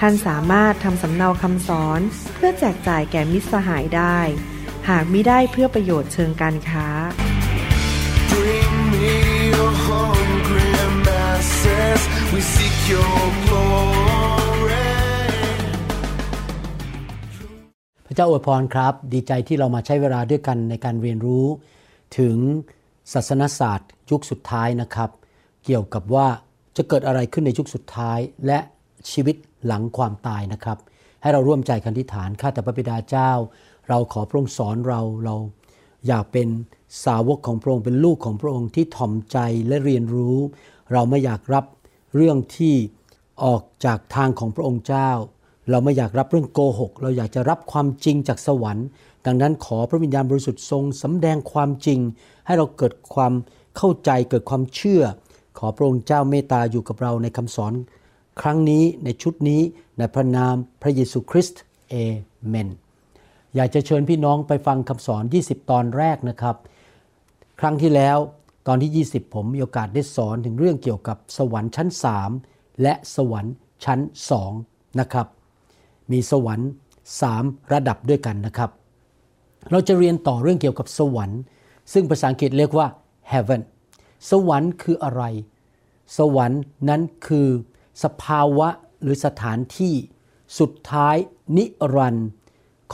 ท่านสามารถทำสำเนาคำสอนเพื่อแจกจ่ายแก่มิตรสหายได้ หากมิได้เพื่อประโยชน์เชิงการค้า พระเจ้าอวยพรครับ ดีใจที่เรามาใช้เวลาด้วยกันในการเรียนรู้ ถึงศาสนศาสตร์ยุคสุดท้ายนะครับ เกี่ยวกับว่าจะเกิดอะไรขึ้นในยุคสุดท้ายและชีวิต หลังความตายนะครับ ให้เราร่วมใจกันที่ฐานข้าแต่พระบิดาเจ้า เราขอพระองค์สอนเราเราอยากเป็นสาวกของพระองค์เป็นลูกของพระองค์ที่ถ่อมใจและเรียนรู้ เราไม่อยากรับเรื่องที่ออกจากทางของพระองค์เจ้า เราไม่อยากรับเรื่องโกหก เราอยากจะรับความจริงจากสวรรค์ ดังนั้นขอพระวิญญาณบริสุทธิ์ทรงสำแดงความจริง ให้เราเกิดความเข้าใจเกิดความเชื่อ ขอพระองค์เจ้าเมตตาอยู่กับเราในคำสอน ครั้งนี้ในชุดนี้ในพระนามพระเยซูคริสต์เอเมน อยากจะเชิญพี่น้องไปฟังคำสอน 20 ตอนแรกนะครับ ครั้งที่แล้วตอนที่ 20 ผมมีโอกาสได้สอนถึงเรื่องเกี่ยวกับสวรรค์ชั้น 3 และสวรรค์ชั้น 2 นะครับ มีสวรรค์ 3 ระดับด้วยกันนะครับ เราจะเรียนต่อเรื่องเกี่ยวกับสวรรค์ ซึ่งภาษาอังกฤษเรียกว่า heaven สวรรค์คืออะไร สวรรค์นั้นคือ สภาวะหรือสถานที่สุดท้ายนิรันดร์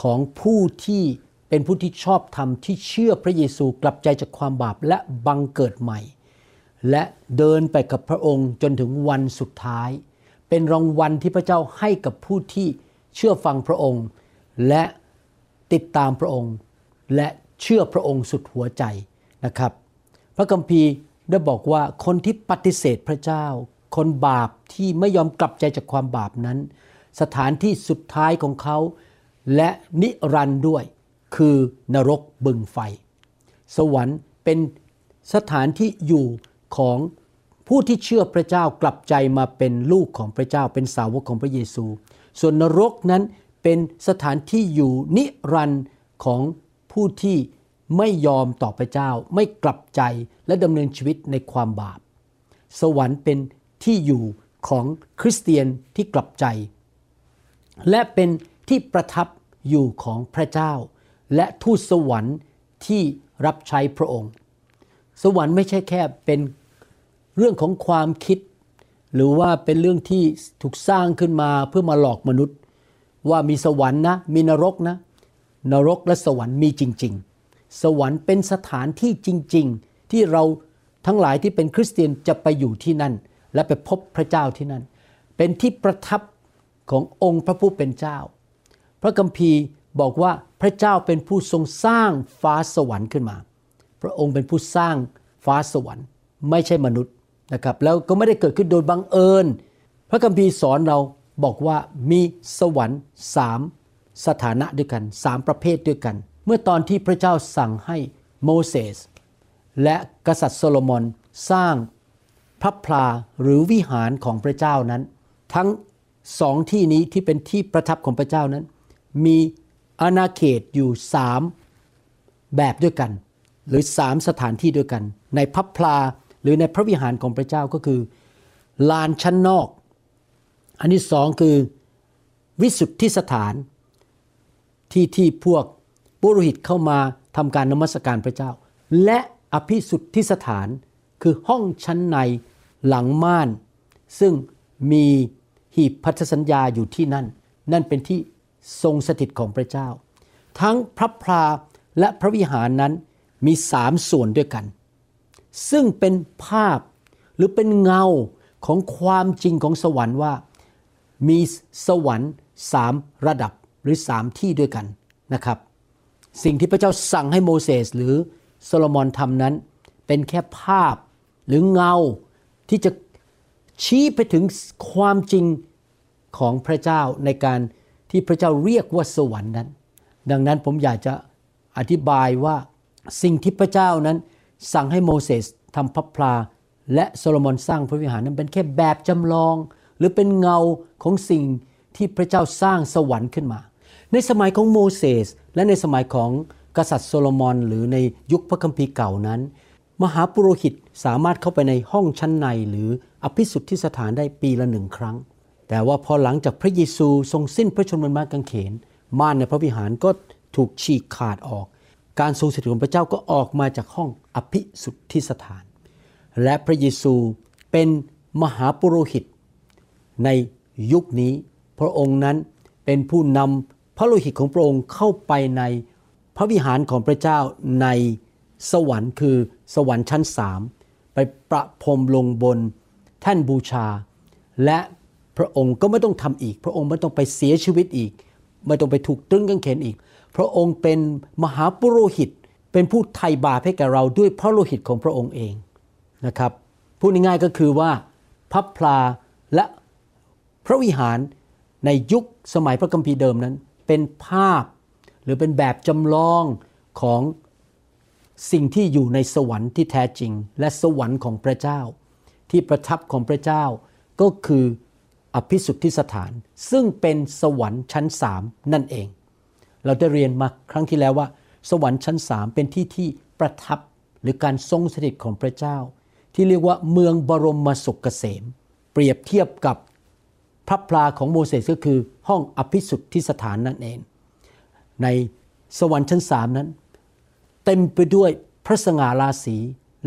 ของผู้ที่เป็นผู้ที่ชอบธรรมที่เชื่อพระเยซูกลับใจจากความบาปและบังเกิดใหม่ และเดินไปกับพระองค์จนถึงวันสุดท้าย เป็นรางวัลที่พระเจ้าให้กับผู้ที่เชื่อฟังพระองค์ และติดตามพระองค์ และเชื่อพระองค์สุดหัวใจนะครับ พระคัมภีร์ได้บอกว่าคนที่ปฏิเสธพระเจ้า คนบาปที่ไม่ยอมกลับใจจากความบาปนั้น สถานที่สุดท้ายของเขา และนิรันด์ด้วย คือนรกบึงไฟ สวรรค์เป็นสถานที่อยู่ของผู้ที่เชื่อพระเจ้ากลับใจมาเป็นลูกของพระเจ้าเป็นสาวกของพระเยซู ส่วนนรกนั้นเป็นสถานที่อยู่นิรันด์ของผู้ที่ไม่ยอมต่อพระเจ้า ไม่กลับใจและดำเนินชีวิตในความบาป สวรรค์เป็น ที่อยู่ของคริสเตียนที่กลับใจ และเป็นที่ประทับอยู่ของพระเจ้า และทูตสวรรค์ที่รับใช้พระองค์ สวรรค์ไม่ใช่แค่เป็นเรื่องของความคิด หรือว่าเป็นเรื่องที่ถูกสร้างขึ้นมาเพื่อมาหลอกมนุษย์ ว่ามีสวรรค์นะมีนรกนะ นรกและสวรรค์มีจริง ๆ สวรรค์เป็นสถานที่จริง ๆ ที่เราทั้งหลายที่เป็นคริสเตียนจะไปอยู่ที่นั่น และไปพบพระเจ้าที่นั่น เป็นที่ประทับขององค์พระผู้เป็นเจ้า พระคัมภีร์บอกว่าพระเจ้าเป็นผู้ทรงสร้างฟ้าสวรรค์ขึ้นมา พระองค์เป็นผู้สร้างฟ้าสวรรค์ไม่ใช่มนุษย์นะครับ แล้วก็ไม่ได้เกิดขึ้นโดยบังเอิญ พระคัมภีร์สอนเราบอกว่ามีสวรรค์สามสถานะด้วยกันสามประเภทด้วยกัน เมื่อตอนที่พระเจ้าสั่งให้โมเสสและกษัตริย์โซโลมอนสร้าง พระพลาหรือวิหารของพระเจ้านั้น ทั้งสองที่นี้ที่เป็นที่ประทับของพระเจ้านั้น มีอาณาเขตอยู่สามแบบด้วยกัน หรือสามสถานที่ด้วยกัน ในพระพลาหรือในพระวิหารของพระเจ้าก็คือ ลานชั้นนอก อันที่สองคือวิสุทธิสถานที่ที่พวกปุโรหิตเข้ามาทำการนมัสการพระเจ้า และอภิสุทธิสถานคือห้องชั้นใน หลังม่าน ซึ่งมีหีบพันธสัญญาอยู่ที่นั่น นั่นเป็นที่ทรงสถิตของพระเจ้า ทั้งพระพลาและพระวิหารนั้นมีสามส่วนด้วยกัน ซึ่งเป็นภาพหรือเป็นเงาของความจริงของสวรรค์ว่า มีสวรรค์สามระดับหรือสามที่ด้วยกันนะครับ สิ่งที่พระเจ้าสั่งให้โมเสสหรือโซโลมอนทำนั้น เป็นแค่ภาพหรือเงา ที่จะชี้ไปถึงความจริงของพระเจ้าในการที่พระเจ้าเรียกว่าสวรรค์นั้น ดังนั้นผมอยากจะอธิบายว่าสิ่งที่พระเจ้านั้น สั่งให้โมเสสทำพระพลา และโซโลมอนสร้างพระวิหารนั้นเป็นแค่แบบจำลอง หรือเป็นเงาของสิ่งที่พระเจ้าสร้างสวรรค์ขึ้นมา ในสมัยของโมเสสและในสมัยของกษัตริย์โซโลมอนหรือในยุคพระคัมภีร์เก่านั้น มหาปุโรหิตสามารถเข้าไปในห้องชั้นในหรืออภิสุทธิสถานได้ปีละหนึ่งครั้ง แต่ว่าพอหลังจากพระเยซูทรงสิ้นพระชนม์บนไม้กางเขน ม่านในพระวิหารก็ถูกฉีกขาดออก การทรงสถิตของพระเจ้าก็ออกมาจากห้องอภิสุทธิสถาน และพระเยซูเป็นมหาปุโรหิต ในยุคนี้พระองค์นั้นเป็นผู้นำพระโลหิตของพระองค์เข้าไปในพระวิหารของพระเจ้าในสวรรค์คือ สวรรค์ชั้นสามไปประพรมลงบนแท่นบูชา และพระองค์ก็ไม่ต้องทำอีก พระองค์ไม่ต้องไปเสียชีวิตอีก ไม่ต้องไปถูกตรึงกางเขนอีก พระองค์เป็นมหาปุโรหิต เป็นผู้ไถ่บาปให้แก่เราด้วยพระโลหิตของพระองค์เองนะครับพูดง่ายๆก็คือว่าพระพลาและพระวิหารในยุคสมัยพระคัมภีร์เดิมนั้น เป็นภาพ หรือเป็นแบบจำลองของ สิ่งที่อยู่ในสวรรค์ที่แท้จริง และสวรรค์ของพระเจ้า ที่ประทับของพระเจ้าก็คืออภิสุทธิสถาน ซึ่งเป็นสวรรค์ชั้นสามนั่นเอง เราได้เรียนมาครั้งที่แล้วว่า สวรรค์ชั้นสามเป็นที่ที่ประทับหรือการทรงสถิตของพระเจ้า ที่เรียกว่าเมืองบรมสุขเกษม เปรียบเทียบกับพระพลาของโมเสสก็คือห้องอภิสุทธิสถานนั่นเอง ในสวรรค์ชั้นสามนั้น เต็มไปด้วยพระสง่าราศี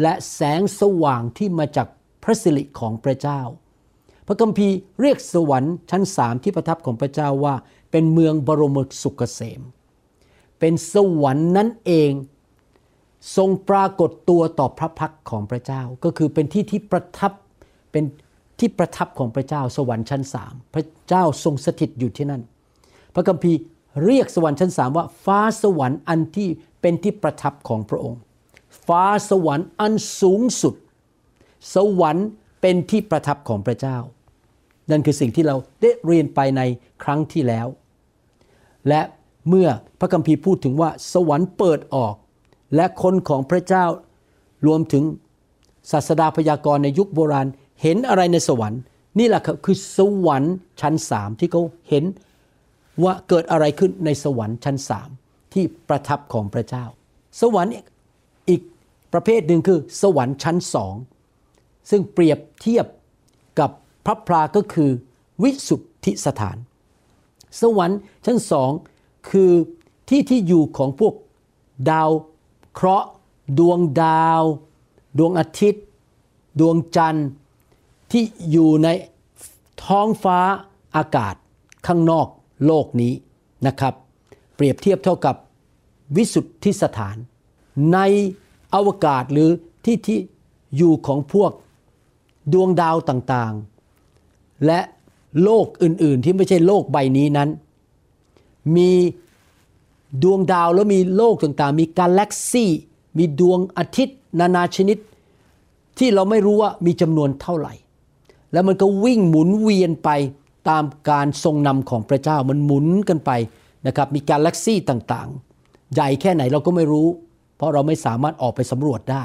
และแสงสว่างที่มาจากพระสิริของพระเจ้า พระคัมภีร์เรียกสวรรค์ชั้นสามที่ประทับของพระเจ้าว่า เป็นเมืองบรมสุขเกษม เป็นสวรรค์นั้นเอง ทรงปรากฏตัวต่อพระพักของพระเจ้า ก็คือเป็นที่ที่ประทับเป็นที่ประทับของพระเจ้าสวรรค์ชั้นสามพระเจ้าทรงสถิตอยู่ที่นั่น พระคัมภีร์เรียกสวรรค์ชั้นสามว่าฟ้าสวรรค์อันที่ เป็นที่ประทับของพระองค์ ฟ้าสวรรค์อันสูงสุด สวรรค์เป็นที่ประทับของพระเจ้า นั่นคือสิ่งที่เราได้เรียนไปในครั้งที่แล้ว และเมื่อพระคัมภีร์พูดถึงว่าสวรรค์เปิดออก และคนของพระเจ้ารวมถึงศาสดาพยากรณ์ในยุคโบราณเห็นอะไรในสวรรค์ นี่แหละครับคือสวรรค์ชั้นสามที่เขาเห็นว่าเกิดอะไรขึ้นในสวรรค์ชั้นสาม ที่ประทับของพระเจ้า สวรรค์อีกประเภทหนึ่งคือ สวรรค์ชั้นสองซึ่งเปรียบเทียบกับพระพราก็คือวิสุทธิสถาน สวรรค์ชั้นสองคือที่ที่อยู่ของพวกดาวเคราะห์ดวงดาว ดวงอาทิตย์ ดวงจันทร์ที่อยู่ในท้องฟ้าอากาศข้างนอกโลกนี้นะครับ เปรียบเทียบเท่ากับ วิสุทธิสถาน ในอวกาศหรือที่ที่อยู่ของพวกดวงดาวต่างๆ และโลกอื่นๆ ที่ไม่ใช่โลกใบนี้นั้น มีดวงดาวแล้วมีโลกต่างๆ มีกาแล็กซี่ มีดวงอาทิตย์ นานาชนิด ที่เราไม่รู้ว่ามีจำนวนเท่าไหร่ แล้วมันก็วิ่งหมุนเวียนไปตามการทรงนำของพระเจ้ามันหมุนกันไปนะครับ มีกาแล็กซี่ต่างๆ ใหญ่แค่ไหนเราก็ไม่รู้ เพราะเราไม่สามารถออกไปสำรวจได้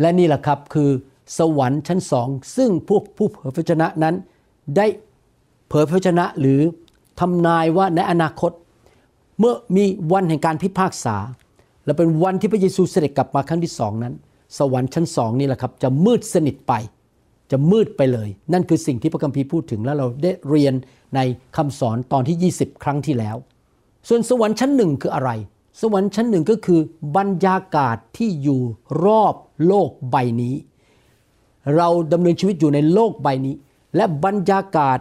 และนี่แหละครับคือสวรรค์ชั้นสองซึ่งพวกผู้เผยพระชนะนั้น ได้เผยพระชนะหรือทำนายว่าในอนาคต เมื่อมีวันแห่งการพิพากษา และเป็นวันที่พระเยซูเสด็จกลับมาครั้งที่สองนั้น สวรรค์ชั้นสองนี่แหละครับจะมืดสนิทไป จะมืดไปเลย นั่นคือสิ่งที่พระคัมภีร์พูดถึงแล้วเราได้เรียนในคำสอนตอนที่ 20 ครั้งที่แล้ว ส่วนสวรรค์ชั้นหนึ่งคืออะไร สวรรค์ชั้นหนึ่งก็คือบรรยากาศที่อยู่รอบโลกใบนี้ เราดำเนินชีวิตอยู่ในโลกใบนี้ และบรรยากาศ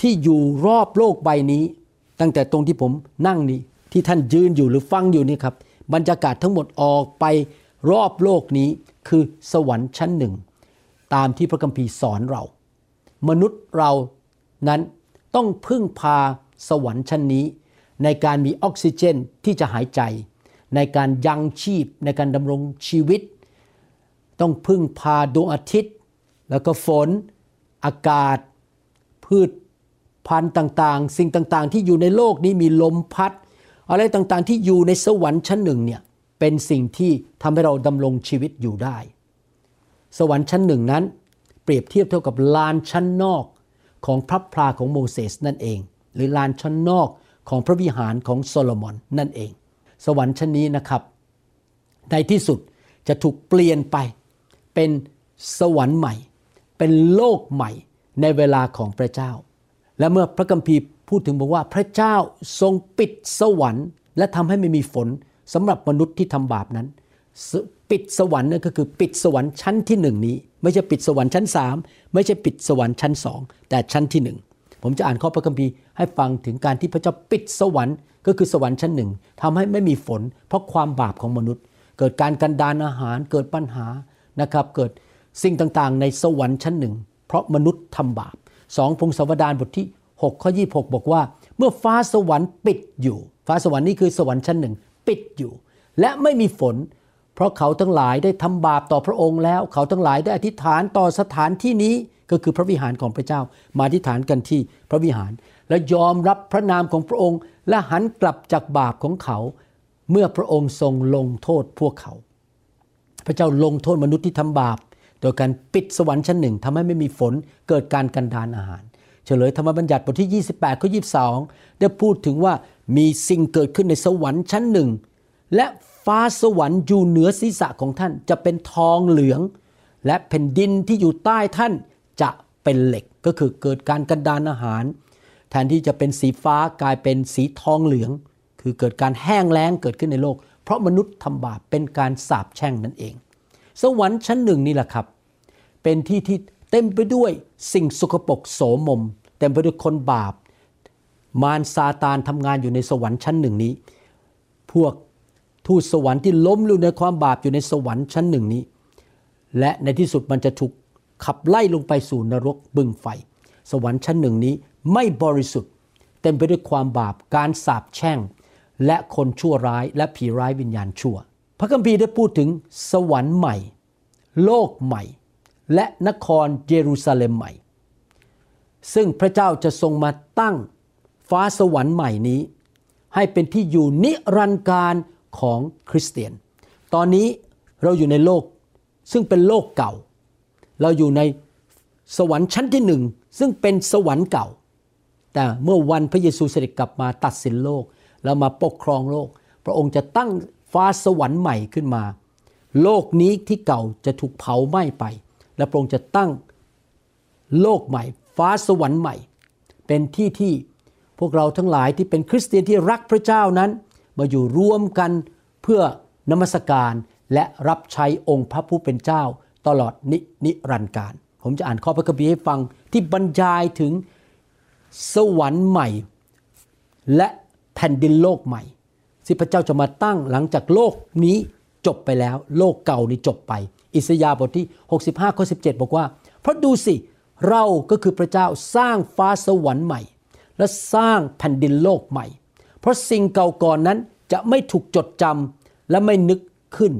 ที่อยู่รอบโลกใบนี้ ตั้งแต่ตรงที่ผมนั่งนี้ที่ท่านยืนอยู่หรือฟังอยู่นี่ครับ บรรยากาศทั้งหมดออกไปรอบโลกนี้คือสวรรค์ชั้นหนึ่ง ตามที่พระคัมภีร์สอนเรา มนุษย์เรานั้นต้องพึ่งพาสวรรค์ชั้นนี้ ในการมีออกซิเจนที่จะหายใจ ในการยังชีพ ในการดำรงชีวิต ต้องพึ่งพาดวงอาทิตย์ แล้วก็ฝน อากาศ พืชพันธุ์ต่างๆ สิ่งต่างๆ ที่อยู่ในโลกนี้มีลมพัด อะไรต่างๆ ที่อยู่ในสวรรค์ชั้นหนึ่งเนี่ยเป็นสิ่งที่ทำให้เราดำรงชีวิตอยู่ได้ สวรรค์ชั้นหนึ่งนั้น เปรียบเทียบเท่ากับลานชั้นนอกของพระพลาของโมเสสนั่นเอง หรือลานชั้นนอก ของพระวิหารของโซโลมอนนั่นเอง สวรรค์ชั้นนี้นะครับ ในที่สุดจะถูกเปลี่ยนไปเป็นสวรรค์ใหม่ เป็นโลกใหม่ในเวลาของพระเจ้า และเมื่อพระคัมภีร์พูดถึงบอกว่าพระเจ้าทรงปิดสวรรค์ และทำให้ไม่มีฝนสำหรับมนุษย์ที่ทำบาปนั้น ปิดสวรรค์นั่นก็คือปิดสวรรค์ชั้นที่หนึ่งนี้ ไม่ใช่ปิดสวรรค์ชั้นสามไม่ใช่ปิดสวรรค์ชั้นสองแต่ชั้นที่หนึ่ง ผมจะอ่านข้อพระคัมภีร์ให้ฟังถึงการที่พระเจ้าปิดสวรรค์ ก็คือสวรรค์ชั้นหนึ่งทำให้ไม่มีฝน เพราะความบาปของมนุษย์ เกิดการกันดานอาหารเกิดปัญหานะครับ เกิดสิ่งต่างๆ ในสวรรค์ชั้นหนึ่งเพราะมนุษย์ทำบาปสองพงศาวดารบทที่6ข้อ26 บอกว่า เมื่อฟ้าสวรรค์ปิดอยู่ ฟ้าสวรรค์นี่คือสวรรค์ชั้นหนึ่งปิดอยู่ และไม่มีฝน เพราะเขาทั้งหลายได้ทำบาปต่อพระองค์แล้ว เขาทั้งหลายได้อธิษฐานต่อสถานที่นี้ ก็คือพระวิหารของพระเจ้ามาอธิษฐานกันที่พระวิหาร และยอมรับพระนามของพระองค์ และหันกลับจากบาปของเขา เมื่อพระองค์ทรงลงโทษพวกเขา พระเจ้าลงโทษมนุษย์ที่ทำบาป โดยการปิดสวรรค์ชั้นหนึ่งทำให้ไม่มีฝนเกิดการกันดานอาหาร เฉลยธรรมบัญญัติบทที่ 28ข้อ22 ได้พูดถึงว่ามีสิ่งเกิดขึ้นในสวรรค์ชั้นหนึ่งและฟ้าสวรรค์อยู่เหนือศีรษะของท่านจะเป็นทองเหลือง และแผ่นดินที่อยู่ใต้ท่าน จะเป็นเหล็กก็คือเกิดการกันดานอาหาร แทนที่จะเป็นสีฟ้ากลายเป็นสีทองเหลือง คือเกิดการแห้งแล้งเกิดขึ้นในโลก เพราะมนุษย์ทำบาปเป็นการสาปแช่งนั่นเอง สวรรค์ชั้นหนึ่งนี่แหละครับ เป็นที่ที่เต็มไปด้วยสิ่งสกปรกโสมม เต็มไปด้วยคนบาป มารซาตานทำงานอยู่ในสวรรค์ชั้นหนึ่งนี้ พวกทูตสวรรค์ที่ล้มอยู่ในความบาปอยู่ในสวรรค์ชั้นหนึ่งนี้ และในที่สุดมันจะถูก ขับไล่ลงไปสู่นรกบึงไฟ สวรรค์ชั้นหนึ่งนี้ไม่บริสุทธิ์ เต็มไปด้วยความบาปการสาปแช่ง และคนชั่วร้ายและผีร้ายวิญญาณชั่ว พระคัมภีร์ได้พูดถึงสวรรค์ใหม่ โลกใหม่ และนครเยรูซาเล็มใหม่ ซึ่งพระเจ้าจะทรงมาตั้งฟ้าสวรรค์ใหม่นี้ ให้เป็นที่อยู่นิรันดร์การของคริสเตียน ตอนนี้เราอยู่ในโลกซึ่งเป็นโลกเก่า เราอยู่ในสวรรค์ชั้นที่หนึ่งซึ่งเป็นสวรรค์เก่า แต่เมื่อวันพระเยซูเสด็จกลับมาตัดสินโลก แล้วมาปกครองโลก พระองค์จะตั้งฟ้าสวรรค์ใหม่ขึ้นมา โลกนี้ที่เก่าจะถูกเผาไหม้ไป และพระองค์จะตั้งโลกใหม่ ฟ้าสวรรค์ใหม่ เป็นที่ที่พวกเราทั้งหลายที่เป็นคริสเตียนที่รักพระเจ้านั้น มาอยู่ร่วมกันเพื่อนมัสการและรับใช้องค์พระผู้เป็นเจ้า ตลอดนินรันดร์การ ผมจะอ่านข้อพระคัมภีร์ให้ฟังที่บรรยายถึงสวรรค์ใหม่ และแผ่นดินโลกใหม่ที่พระเจ้าจะมาตั้งหลังจากโลกนี้จบไปแล้ว โลกเก่านี้จบไป อิสยาห์บทที่ 65ข้อ17 บอกว่า เพราะดูสิเราก็คือพระเจ้าสร้างฟ้าสวรรค์ใหม่ และสร้างแผ่นดินโลกใหม่ เพราะสิ่งเก่าก่อนนั้นจะไม่ถูกจดจำและไม่นึกขึ้น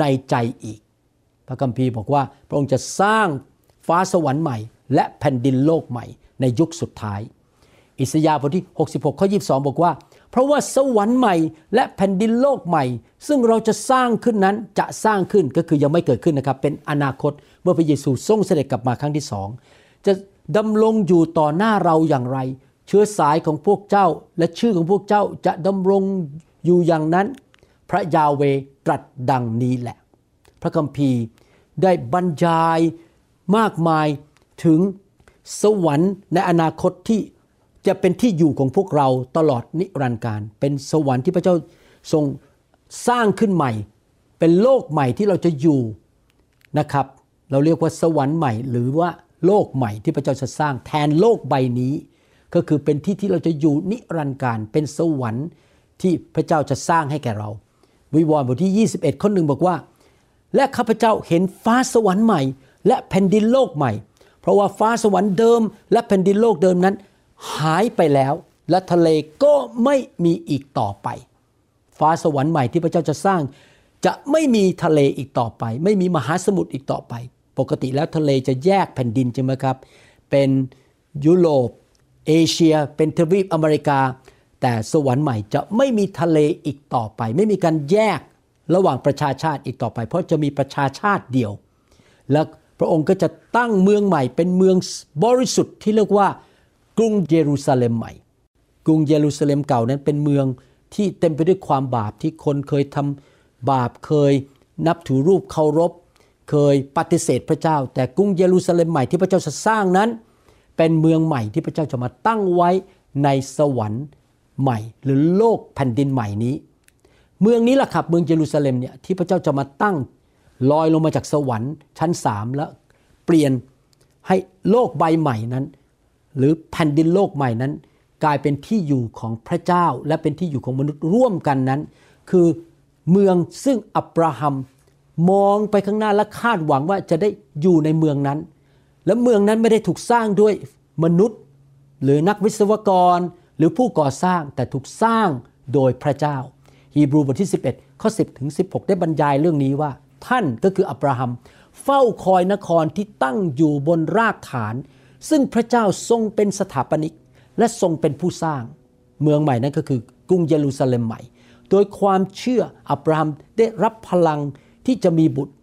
ในใจอีก พระคัมภีร์บอกว่าพระองค์จะสร้างฟ้าสวรรค์ใหม่ และแผ่นดินโลกใหม่ ในยุคสุดท้าย อิสยาห์บทที่ 66 ข้อ 22 บอกว่า เพราะว่าสวรรค์ใหม่และแผ่นดินโลกใหม่ ซึ่งเราจะสร้างขึ้นนั้นจะสร้างขึ้นก็คือยังไม่เกิดขึ้นนะครับ เป็นอนาคตเมื่อพระเยซูทรงเสด็จกลับมาครั้งที่สองจะดำรงอยู่ต่อหน้าเราอย่างไร เชื้อสายของพวกเจ้า และชื่อของพวกเจ้าจะดำรงอยู่อย่างนั้น พระยาเวตรัสดังนี้แหละ พระคัมภีร์ได้บรรยายมากมายถึงสวรรค์ในอนาคตที่จะเป็นที่อยู่ของพวกเราตลอดนิรันดร์การ เป็นสวรรค์ที่พระเจ้าทรงสร้างขึ้นใหม่ เป็นโลกใหม่ที่เราจะอยู่นะครับ เราเรียกว่าสวรรค์ใหม่ หรือว่าโลกใหม่ที่พระเจ้าจะสร้างแทนโลกใบนี้ ก็คือเป็นที่ที่เราจะอยู่นิรันดร์การ เป็นสวรรค์ที่พระเจ้าจะสร้างให้แก่เรา วิวรณ์บทที่ 21ข้อหนึ่งบอกว่า และข้าพเจ้าเห็นฟ้าสวรรค์ใหม่ และแผ่นดินโลกใหม่ เพราะว่าฟ้าสวรรค์เดิม และแผ่นดินโลกเดิมนั้น หายไปแล้ว และทะเลก็ไม่มีอีกต่อไป ฟ้าสวรรค์ใหม่ที่พระเจ้าจะสร้าง จะไม่มีทะเลอีกต่อไป ไม่มีมหาสมุทรอีกต่อไป ปกติแล้วทะเลจะแยกแผ่นดินใช่ไหมครับ เป็นยุโรปเอเชีย เป็นทวีปอเมริกา แต่สวรรค์ใหม่จะไม่มีทะเลอีกต่อไป ไม่มีการแยก ระหว่างประชาชาติอีกต่อไป เพราะจะมีประชาชาติเดียว และพระองค์ก็จะตั้งเมืองใหม่ เป็นเมืองบริสุทธิ์ที่เรียกว่ากรุงเยรูซาเล็มใหม่ กรุงเยรูซาเล็มเก่านั้นเป็นเมืองที่เต็มไปด้วยความบาปที่คนเคยทำบาปเคยนับถือรูปเคารพ เคยปฏิเสธพระเจ้า แต่กรุงเยรูซาเล็มใหม่ที่พระเจ้าจะสร้างนั้น เป็นเมืองใหม่ที่พระเจ้าจะมาตั้งไว้ในสวรรค์ใหม่ หรือโลกแผ่นดินใหม่นี้ เมืองนี้แหละครับเมืองเยรูซาเล็มเนี่ยที่พระเจ้าจะมาตั้งลอยลงมาจากสวรรค์ชั้นสามแล้วเปลี่ยนให้โลกใบใหม่นั้น หรือแผ่นดินโลกใหม่นั้น กลายเป็นที่อยู่ของพระเจ้าและเป็นที่อยู่ของมนุษย์ร่วมกันนั้น คือเมืองซึ่งอับราฮัมมองไปข้างหน้าและคาดหวังว่าจะได้อยู่ในเมืองนั้น และเมืองนั้นไม่ได้ถูกสร้างด้วยมนุษย์ หรือนักวิศวกรหรือผู้ก่อสร้างแต่ถูกสร้างโดยพระเจ้า ฮีบรูบทที่ 11 ข้อ 10 ถึง 16 ได้บรรยายเรื่องนี้ว่า ท่านก็คืออับราฮัม เฝ้าคอยนครที่ตั้งอยู่บนรากฐาน ซึ่งพระเจ้าทรงเป็นสถาปนิก และทรงเป็นผู้สร้าง เมืองใหม่นั้นก็คือกรุงเยรูซาเล็มใหม่ โดยความเชื่ออับราฮัมได้รับพลังที่จะมีบุตร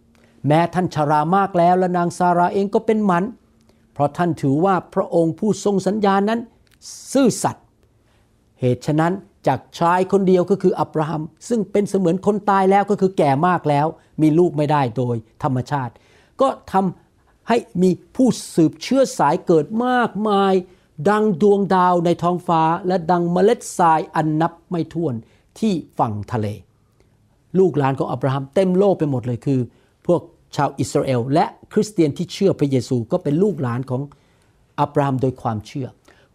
แม้ท่านชรามากแล้วและนางซาราเองก็เป็นหมันเพราะท่านถือว่าพระองค์ผู้ทรงสัญญานั้น ซื่อสัตย์เหตุฉะนั้น จากชายคนเดียวก็คืออับราฮัม ซึ่งเป็นเสมือนคนตายแล้วก็คือแก่มากแล้ว มีลูกไม่ได้โดยธรรมชาติ ก็ทำให้มีผู้สืบเชื้อสายเกิดมากมาย ดังดวงดาวในท้องฟ้า และดังเมล็ดทรายอันนับไม่ถ้วนที่ฝั่งทะเล ลูกหลานของอับราฮัมเต็มโลกไปหมดเลยคือ พวกชาวอิสราเอลและคริสเตียนที่เชื่อพระเยซูก็เป็นลูกหลานของอับราฮัมโดยความเชื่อ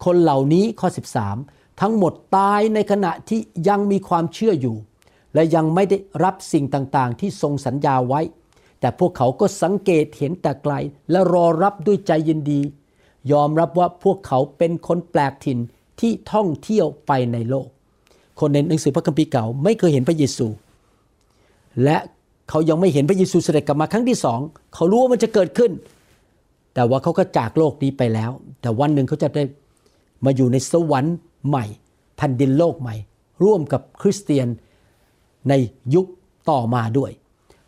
คนเหล่านี้ข้อ 13 ทั้งหมดตายในขณะที่ยังมีความเชื่ออยู่ และยังไม่ได้รับสิ่งต่างๆ ที่ทรงสัญญาไว้ แต่พวกเขาก็สังเกตเห็นแต่ไกล และรอรับด้วยใจยินดี ยอมรับว่าพวกเขาเป็นคนแปลกถิ่นที่ท่องเที่ยวไปในโลก คนในหนังสือพระคัมภีร์เก่าไม่เคยเห็นพระเยซู และเขายังไม่เห็นพระเยซูเสด็จกลับมาครั้งที่สองเขารู้ว่ามันจะเกิดขึ้น แต่ว่าเขาก็จากโลกนี้ไปแล้ว แต่วันหนึ่งเขาจะได้มาอยู่ในสวรรค์ ใหม่แผ่นดินโลกใหม่ ร่วมกับคริสเตียนในยุคต่อมาด้วย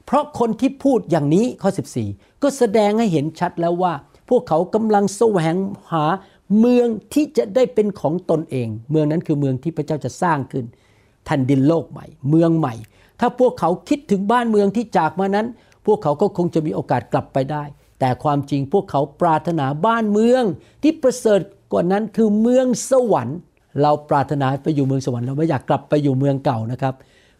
เพราะคนที่พูดอย่างนี้ข้อ 14 ก็แสดงให้เห็นชัดแล้วว่า พวกเขากำลังแสวงหาเมืองที่จะได้เป็นของตนเอง เมืองนั้นคือเมืองที่พระเจ้าจะสร้างขึ้นแผ่นดินโลกใหม่ เมืองใหม่ ถ้าพวกเขาคิดถึงบ้านเมืองที่จากมานั้น พวกเขาก็คงจะมีโอกาสกลับไปได้ แต่ความจริงพวกเขาปรารถนาบ้านเมืองที่ประเสริฐกว่านั้นคือเมืองสวรรค์ เราปรารถนาไปอยู่เมืองสวรรค์เราไม่อยากกลับไปอยู่เมืองเก่านะครับ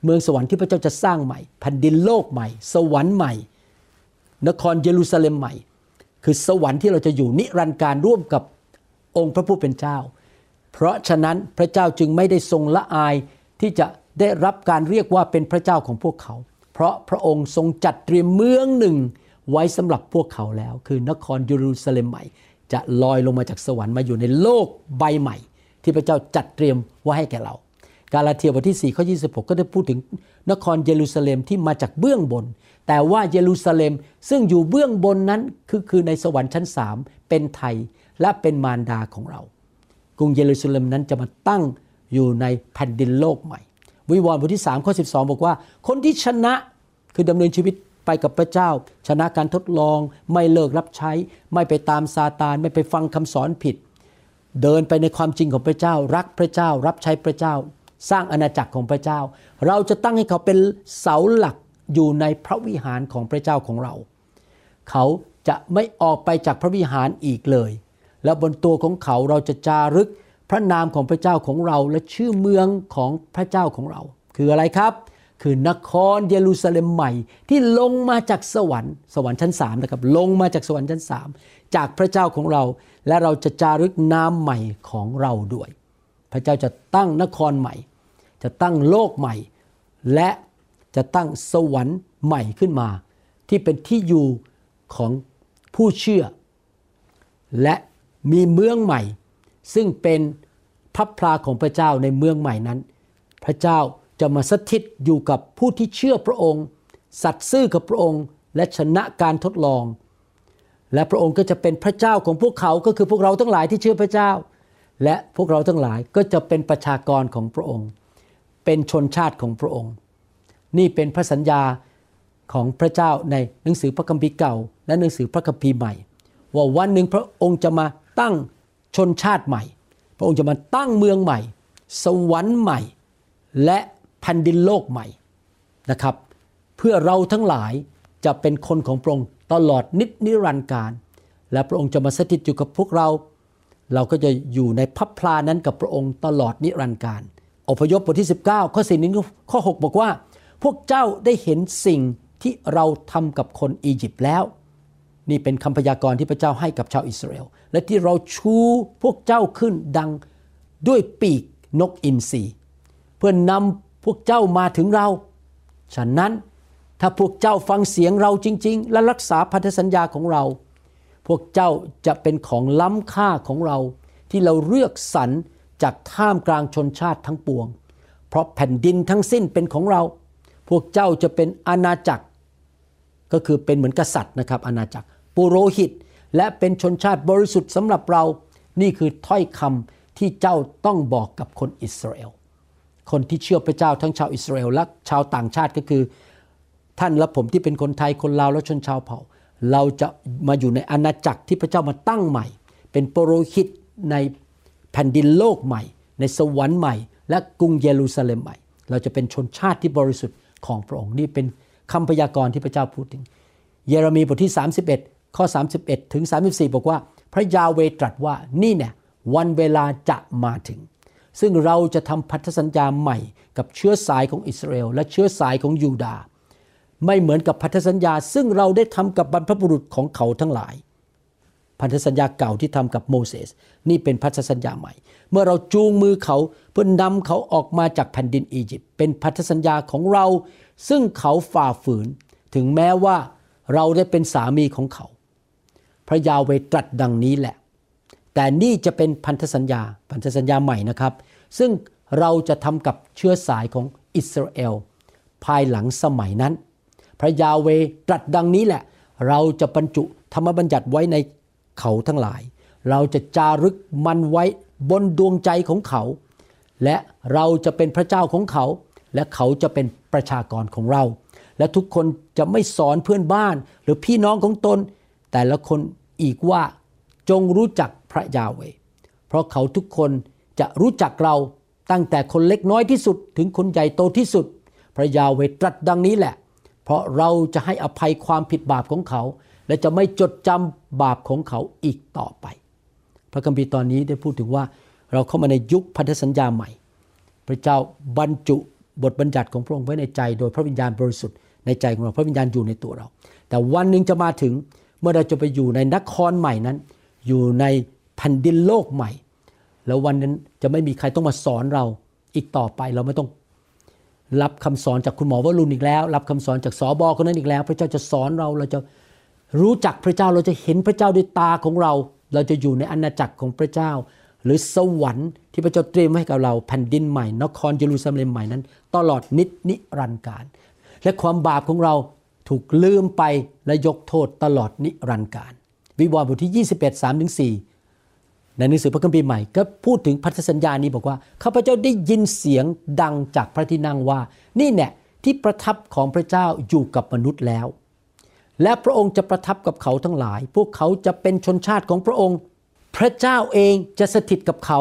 เมืองสวรรค์ที่พระเจ้าจะสร้างใหม่แผ่นดินโลกใหม่ สวรรค์ใหม่ นครเยรูซาเล็มใหม่ คือสวรรค์ที่เราจะอยู่นิรันดร์การร่วมกับองค์พระผู้เป็นเจ้า เพราะฉะนั้นพระเจ้าจึงไม่ได้ทรงละอายที่จะได้รับการเรียกว่าเป็นพระเจ้าของพวกเขา เพราะพระองค์ทรงจัดเตรียมเมืองหนึ่งไว้สำหรับพวกเขาแล้ว คือนครเยรูซาเล็มใหม่ จะลอยลงมาจากสวรรค์มาอยู่ในโลกใบใหม่ ที่พระเจ้าจัดเตรียมไว้ให้แก่เรา กาลาเทียบทที่4ข้อ26 ก็ได้พูดถึงนครเยรูซาเล็มที่มาจากเบื้องบน แต่ว่าเยรูซาเล็มซึ่งอยู่เบื้องบนนั้นคือคือในสวรรค์ชั้นสามเป็นไทยและเป็นมารดาของเรา กรุงเยรูซาเล็มนั้นจะมาตั้งอยู่ในแผ่นดินโลกใหม่ วิวรณ์บทที่3ข้อ12 บอกว่า คนที่ชนะคือดำเนินชีวิตไปกับพระเจ้า ชนะการทดลอง ไม่เลิกรับใช้ ไม่ไปตามซาตาน ไม่ไปฟังคำสอนผิด เดินไปในความจริงของพระเจ้า รักพระเจ้า รับใช้พระเจ้า สร้างอาณาจักรของพระเจ้า เราจะตั้งให้เขาเป็นเสาหลักอยู่ในพระวิหารของพระเจ้าของเรา เขาจะไม่ออกไปจากพระวิหารอีกเลย และบนตัวของเขาเราจะจารึกพระนามของพระเจ้าของเราและชื่อเมืองของพระเจ้าของเรา คืออะไรครับ คือนครเยรูซาเล็มใหม่ที่ลงมาจากสวรรค์สวรรค์ชั้นสามนะครับลงมาจากสวรรค์ชั้นสามจากพระเจ้าของเรา และเราจะจารึกนามใหม่ของเราด้วย พระเจ้าจะตั้งนครใหม่ จะตั้งโลกใหม่ และจะตั้งสวรรค์ใหม่ขึ้นมา ที่เป็นที่อยู่ของผู้เชื่อ และมีเมืองใหม่ ซึ่งเป็นพระพลาของพระเจ้าในเมืองใหม่นั้น พระเจ้าจะมาสถิตอยู่กับผู้ที่เชื่อพระองค์ สัตย์ซื่อกับพระองค์ และชนะการทดลอง และพระองค์ก็จะเป็นพระเจ้าของพวกเขาก็คือพวกเราทั้งหลายที่เชื่อพระเจ้า และพวกเราทั้งหลายก็จะเป็นประชากรของพระองค์ เป็นชนชาติของพระองค์ นี่เป็นพระสัญญาของพระเจ้าในหนังสือพระคัมภีร์เก่า และหนังสือพระคัมภีร์ใหม่ ว่าวันหนึ่งพระองค์จะมาตั้งชนชาติใหม่ พระองค์จะมาตั้งเมืองใหม่ สวรรค์ใหม่ และแผ่นดินโลกใหม่นะครับ เพื่อเราทั้งหลายจะเป็นคนของพระองค์ ตลอดนิจนิรันดร์การ และพระองค์จะมาสถิตอยู่กับพวกเรา เราก็จะอยู่ในพับพลานั้นกับพระองค์ตลอดนิรันดร์การ อพยพบทที่ 19 ข้อ4นี้ข้อ 6 บอกว่า พวกเจ้าได้เห็นสิ่งที่เราทำกับคนอียิปต์แล้ว นี่เป็นคำพยากรณ์ที่พระเจ้าให้กับชาวอิสราเอลและที่เราชูพวกเจ้าขึ้นดังด้วยปีกนกอินทรีเพื่อนำพวกเจ้ามาถึงเรา ฉะนั้น ถ้าพวกเจ้าฟังเสียงเราจริง ๆ และรักษาพันธสัญญาของเรา พวกเจ้าจะเป็นของล้ำค่าของเรา ที่เราเลือกสรรจากท่ามกลางชนชาติทั้งปวง เพราะแผ่นดินทั้งสิ้นเป็นของเรา พวกเจ้าจะเป็นอาณาจักร ก็คือเป็นเหมือนกษัตริย์นะครับอาณาจักร ปุโรหิตและเป็นชนชาติบริสุทธิ์สำหรับเรา นี่คือถ้อยคำที่เจ้าต้องบอกกับคนอิสราเอล คนที่เชื่อพระเจ้าทั้งชาวอิสราเอลและชาวต่างชาติก็คือ ท่านและผมที่เป็นคนไทยคนลาวและชนชาวเผ่า เราจะมาอยู่ในอาณาจักรที่พระเจ้ามาตั้งใหม่ เป็นปุโรหิตในแผ่นดินโลกใหม่ ในสวรรค์ใหม่ และกรุงเยรูซาเล็มใหม่ เราจะเป็นชนชาติที่บริสุทธิ์ของพระองค์นี่เป็นคำพยากรณ์ที่พระเจ้าพูดถึง เยเรมีบทที่ 31 ข้อ 31 ถึง 34 บอกว่า พระยาเวตรัสว่านี่เนี่ยวันเวลาจะมาถึง ซึ่งเราจะทำพันธสัญญาใหม่กับเชื้อสายของอิสราเอลและเชื้อสายของยูดาห์ ไม่เหมือนกับพันธสัญญา ซึ่งเราได้ทำกับบรรพบุรุษของเขาทั้งหลาย พันธสัญญาเก่าที่ทำกับโมเสสนี่เป็นพันธสัญญาใหม่ เมื่อเราจูงมือเขาเพื่อนนำเขาออกมาจากแผ่นดินอียิปต์เป็นพันธสัญญาของเรา ซึ่งเขาฝ่าฝืน ถึงแม้ว่าเราได้เป็นสามีของเขา พระยาเวตรัสดังนี้แหละ แต่นี่จะเป็นพันธสัญญา พันธสัญญาใหม่นะครับ ซึ่งเราจะทำกับเชื้อสายของอิสราเอลภายหลังสมัยนั้น พระยาเวตรัสดังนี้แหละ เราจะบรรจุธรรมบัญญัติไว้ในเขาทั้งหลาย เราจะจารึกมันไว้บนดวงใจของเขา และเราจะเป็นพระเจ้าของเขา และเขาจะเป็นประชากรของเรา และทุกคนจะไม่สอนเพื่อนบ้านหรือพี่น้องของตน แต่ละคนอีกว่าจงรู้จักพระยาเว เพราะเขาทุกคนจะรู้จักเราตั้งแต่คนเล็กน้อยที่สุดถึงคนใหญ่โตที่สุด พระยาเวตรัสดังนี้แหละ ราะเราจะให้อภัยความผิดบาปของเขา และจะไม่จดจำบาปของเขาอีกต่อไป พระคัมภีร์ตอนนี้ได้พูดถึงว่าเราเข้ามาในยุคพันธสัญญาใหม่ พระเจ้าบรรจุบทบัญญัติของพระองค์ไว้ในใจ โดยพระวิญญาณบริสุทธิ์ในใจของเราพระวิญญาณอยู่ในตัวเรา แต่วันหนึ่งจะมาถึงเมื่อเราจะไปอยู่ในนครใหม่นั้น อยู่ในแผ่นดินโลกใหม่ แล้ววันนั้นจะไม่มีใครต้องมาสอนเราอีกต่อไปเราไม่ต้อง รับคำสอนจากคุณหมอวรุณอีกแล้ว รับคำสอนจากสอบอคนนั้นอีกแล้ว พระเจ้าจะสอนเราเราจะรู้จักพระเจ้าเราจะเห็นพระเจ้าด้วยตาของเรา เราจะอยู่ในอาณาจักรของพระเจ้า หรือสวรรค์ที่พระเจ้าเตรียมให้กับเราแผ่นดินใหม่นครเยรูซาเล็มใหม่นั้น ตลอดนิจนิรันดร์การ และความบาปของเราถูกลืมไปและยกโทษตลอดนิรันดร์การ วิวรณ์บทที่ 21 3ถึง4 ในหนังสือพระคัมภีร์ใหม่ก็พูดถึงพันธสัญญานี้บอกว่าข้าพเจ้าได้ยินเสียงดังจากพระที่นั่งว่า นี่แน่ที่ประทับของพระเจ้าอยู่กับมนุษย์แล้ว และพระองค์จะประทับกับเขาทั้งหลาย พวกเขาจะเป็นชนชาติของพระองค์ พระเจ้าเองจะสถิตกับเขา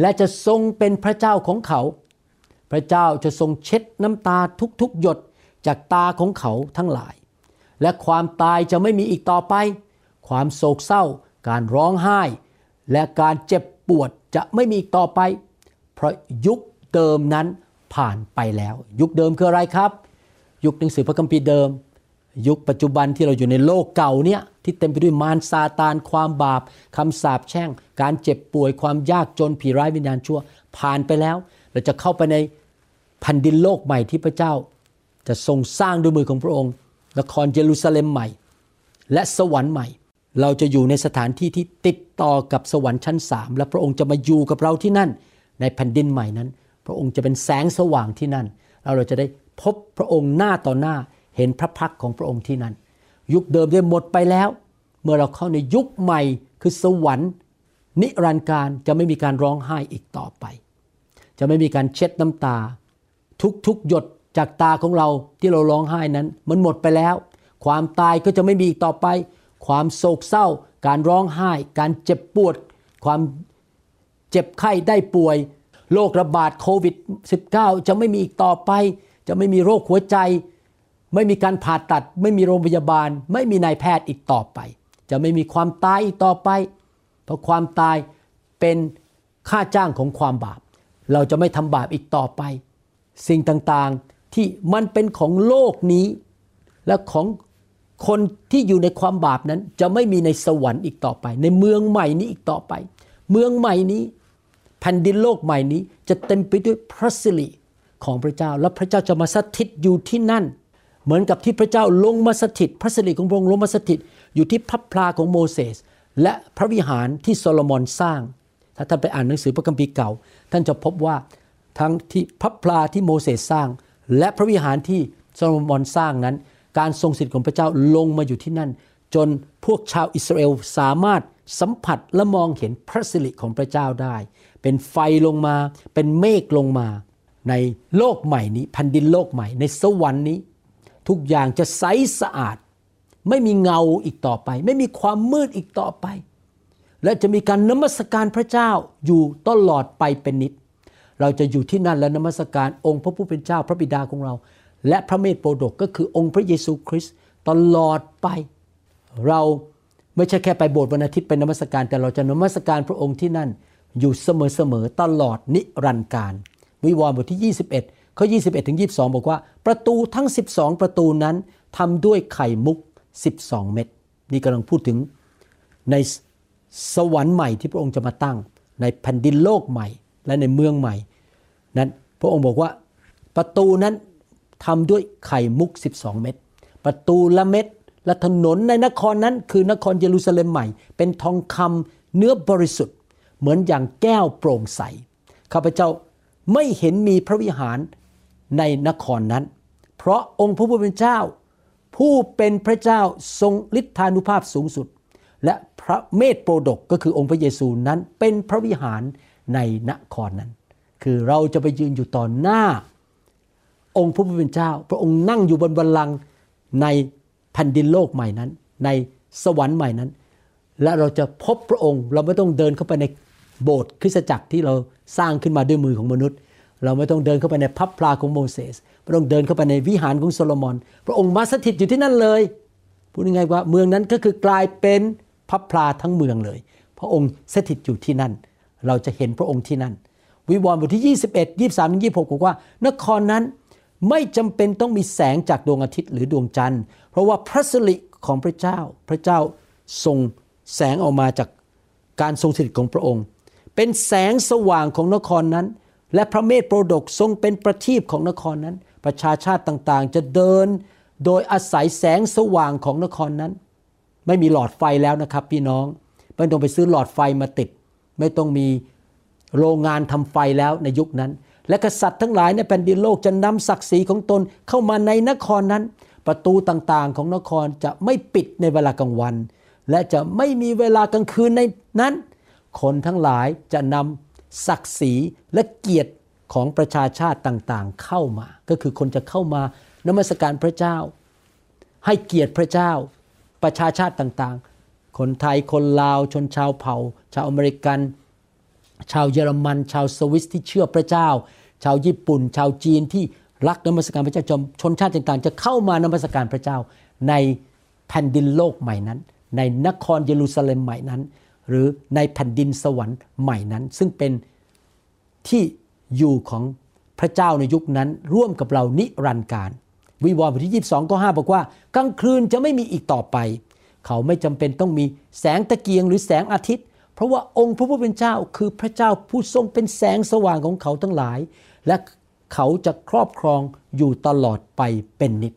และจะทรงเป็นพระเจ้าของเขา พระเจ้าจะทรงเช็ดน้ำตาทุกๆหยดจากตาของเขาทั้งหลาย และความตายจะไม่มีอีกต่อไป ความโศกเศร้า การร้องไห้ และการเจ็บปวดจะไม่มีต่อไป เพราะยุคเดิมนั้นผ่านไปแล้ว ยุคเดิมคืออะไรครับ ยุคหนังสือพระคัมภีร์เดิม ยุคปัจจุบันที่เราอยู่ในโลกเก่าเนี่ยที่เต็มไปด้วยมารซาตานความบาปคำสาปแช่ง การเจ็บป่วยความยากจนผีร้ายวิญญาณชั่ว ผ่านไปแล้ว เราจะเข้าไปในแผ่นดินโลกใหม่ที่พระเจ้า จะทรงสร้างด้วยมือของพระองค์นครเยรูซาเล็มใหม่ และสวรรค์ใหม่ เราจะอยู่ในสถานที่ที่ติดต่อกับสวรรค์ชั้นสามและพระองค์จะมาอยู่กับเราที่นั่น ในแผ่นดินใหม่นั้น พระองค์จะเป็นแสงสว่างที่นั่นแล้วเราจะได้พบพระองค์หน้าต่อหน้าเห็นพระพักของพระองค์ที่นั่น ยุคเดิมได้หมดไปแล้ว เมื่อเราเข้าในยุคใหม่คือสวรรค์ นิรันดร์การจะไม่มีการร้องไห้อีกต่อไป จะไม่มีการเช็ดน้ำตา ทุกๆหยดจากตาของเราที่เราร้องไห้นั้น มันหมดไปแล้ว ความตายก็จะไม่มีอีกต่อไป ความโศกเศร้า การร้องไห้ การเจ็บปวด ความเจ็บไข้ได้ป่วย โรคระบาดโควิด -19 จะไม่มีอีกต่อไป จะไม่มีโรคหัวใจ ไม่มีการผ่าตัด ไม่มีโรงพยาบาล ไม่มีนายแพทย์อีกต่อไป จะไม่มีความตายอีกต่อไป เพราะความตายเป็นค่าจ้างของความบาป เราจะไม่ทำบาปอีกต่อไป สิ่งต่างๆที่มันเป็นของโลกนี้ และของ คนที่อยู่ในความบาปนั้นจะไม่มีในสวรรค์อีกต่อไป ในเมืองใหม่นี้อีกต่อไป เมืองใหม่นี้แผ่นดินโลกใหม่นี้จะเต็มไปด้วยพระสิริของพระเจ้า และพระเจ้าจะมาสถิตอยู่ที่นั่น เหมือนกับที่พระเจ้าลงมาสถิต พระสิริของพระองค์ลงมาสถิตอยู่ที่พลับพลาของโมเสสและพระวิหารที่โซโลมอนสร้าง ถ้าท่านไปอ่านหนังสือพระคัมภีร์เก่า ท่านจะพบว่าทั้งที่พลับพลาที่โมเสสสร้าง และพระวิหารที่โซโลมอนสร้างนั้น การทรงสิทธิ์ของพระเจ้าลงมาอยู่ที่นั่น จนพวกชาวอิสราเอลสามารถสัมผัสและมองเห็นพระสิริของพระเจ้าได้ เป็นไฟลงมา เป็นเมฆลงมา ในโลกใหม่นี้แผ่นดินโลกใหม่ ในสวรรค์นี้ ทุกอย่างจะใสสะอาด ไม่มีเงาอีกต่อไป ไม่มีความมืดอีกต่อไป และจะมีการนมัสการพระเจ้าอยู่ตลอดไปเป็นนิด เราจะอยู่ที่นั่นและนมัสการองค์พระผู้เป็นเจ้าพระบิดาของเรา และพระเมธโปรดกก็คือองค์พระเยซูคริสต์ตลอดไป เราไม่ใช่แค่ไปโบสถ์วันอาทิตย์ไปนมัสการ แต่เราจะนมัสการพระองค์ที่นั่น อยู่เสมอๆตลอดนิรันดร์การ วิวรณ์บทที่ 21ข้อ21ถึง22 บอกว่า ประตูทั้ง 12 ประตูนั้นทำด้วยไข่มุก 12 เม็ดนี่กำลังพูดถึงในสวรรค์ใหม่ที่พระองค์จะมาตั้ง ในแผ่นดินโลกใหม่ และในเมืองใหม่ นั้นพระองค์บอกว่าประตูนั้น ทำด้วยไข่มุก 12 เม็ดประตูละเม็ดและถนนในนครนั้นคือนครเยรูซาเล็มใหม่ เป็นทองคำเนื้อบริสุทธิ์ เหมือนอย่างแก้วโปร่งใสข้าพเจ้าไม่เห็นมีพระวิหารในนครนั้น เพราะองค์พระผู้เป็นเจ้า ผู้เป็นพระเจ้าทรงฤทธานุภาพสูงสุด และพระเมธโปรดกก็คือองค์พระเยซูนั้นเป็นพระวิหารในนครนั้น คือเราจะไปยืนอยู่ต่อหน้า องค์พระผู้เป็นเจ้า พระองค์นั่งอยู่บนบัลลังก์ในแผ่นดินโลกใหม่นั้น ในสวรรค์ใหม่นั้น และเราจะพบพระองค์เราไม่ต้องเดินเข้าไปในโบสถ์คริสตจักรที่เราสร้างขึ้นมาด้วยมือของมนุษย์ เราไม่ต้องเดินเข้าไปในพับพลาของโมเสสไม่ต้องเดินเข้าไปในวิหารของโซโลมอน พระองค์มาสถิตอยู่ที่นั่นเลยพูดยังไงว่าเมืองนั้นก็คือกลายเป็นพับพลาทั้งเมืองเลย พระองค์สถิตอยู่ที่นั่น เราจะเห็นพระองค์ที่นั่น วิวรณ์บทที่ 21 23 26บอกว่านครนั้น ไม่จำเป็นต้องมีแสงจากดวงอาทิตย์หรือดวงจันทร์ เพราะว่าพระสิริของพระเจ้า พระเจ้าส่งแสงออกมาจากการทรงสถิตของพระองค์ เป็นแสงสว่างของนครนั้น และพระเมธโปรดกทรงเป็นประทีปของนครนั้น ประชาชาติต่างๆ จะเดินโดยอาศัยแสงสว่างของนครนั้น ไม่มีหลอดไฟแล้วนะครับ พี่น้อง ไม่ต้องไปซื้อหลอดไฟมาติด ไม่ต้องมีโรงงานทำไฟแล้วในยุคนั้น และกษัตริย์ทั้งหลายในแผ่นดินโลกจะนำศักดิ์ศรีของตนเข้ามาในนครนั้น ประตูต่างๆของนครจะไม่ปิดในเวลากลางวัน และจะไม่มีเวลากลางคืนในนั้น คนทั้งหลายจะนำศักดิ์ศรีและเกียรติของประชาชาติต่างๆเข้ามา ก็คือคนจะเข้ามานมัสการพระเจ้า ให้เกียรติพระเจ้า ประชาชาติต่างๆ คนไทยคนลาวชนชาวเผ่า ชาวอเมริกัน ชาวเยอรมัน ชาวสวิสที่เชื่อพระเจ้า ชาวญี่ปุ่น ชาวจีนที่รักนมัสการพระเจ้าชนชาติต่างๆ จะเข้ามานมัสการพระเจ้า ในแผ่นดินโลกใหม่นั้น ในนครเยรูซาเล็มใหม่นั้น หรือในแผ่นดินสวรรค์ใหม่นั้น ซึ่งเป็นที่อยู่ของพระเจ้าในยุคนั้นร่วมกับเรานิรันดร์การ วิวรณ์บทที่ 22ข้อ5บอกว่ากลางคืนจะไม่มีอีกต่อไป เขาไม่จำเป็นต้องมีแสงตะเกียงหรือแสงอาทิตย์เราะว่าองค์พระผู้เป็นเจ้าคือพระเจ้าผู้ทรงเป็นแสงสว่างของเขาทั้งหลาย และเขาจะครอบครองอยู่ตลอดไปเป็นนิด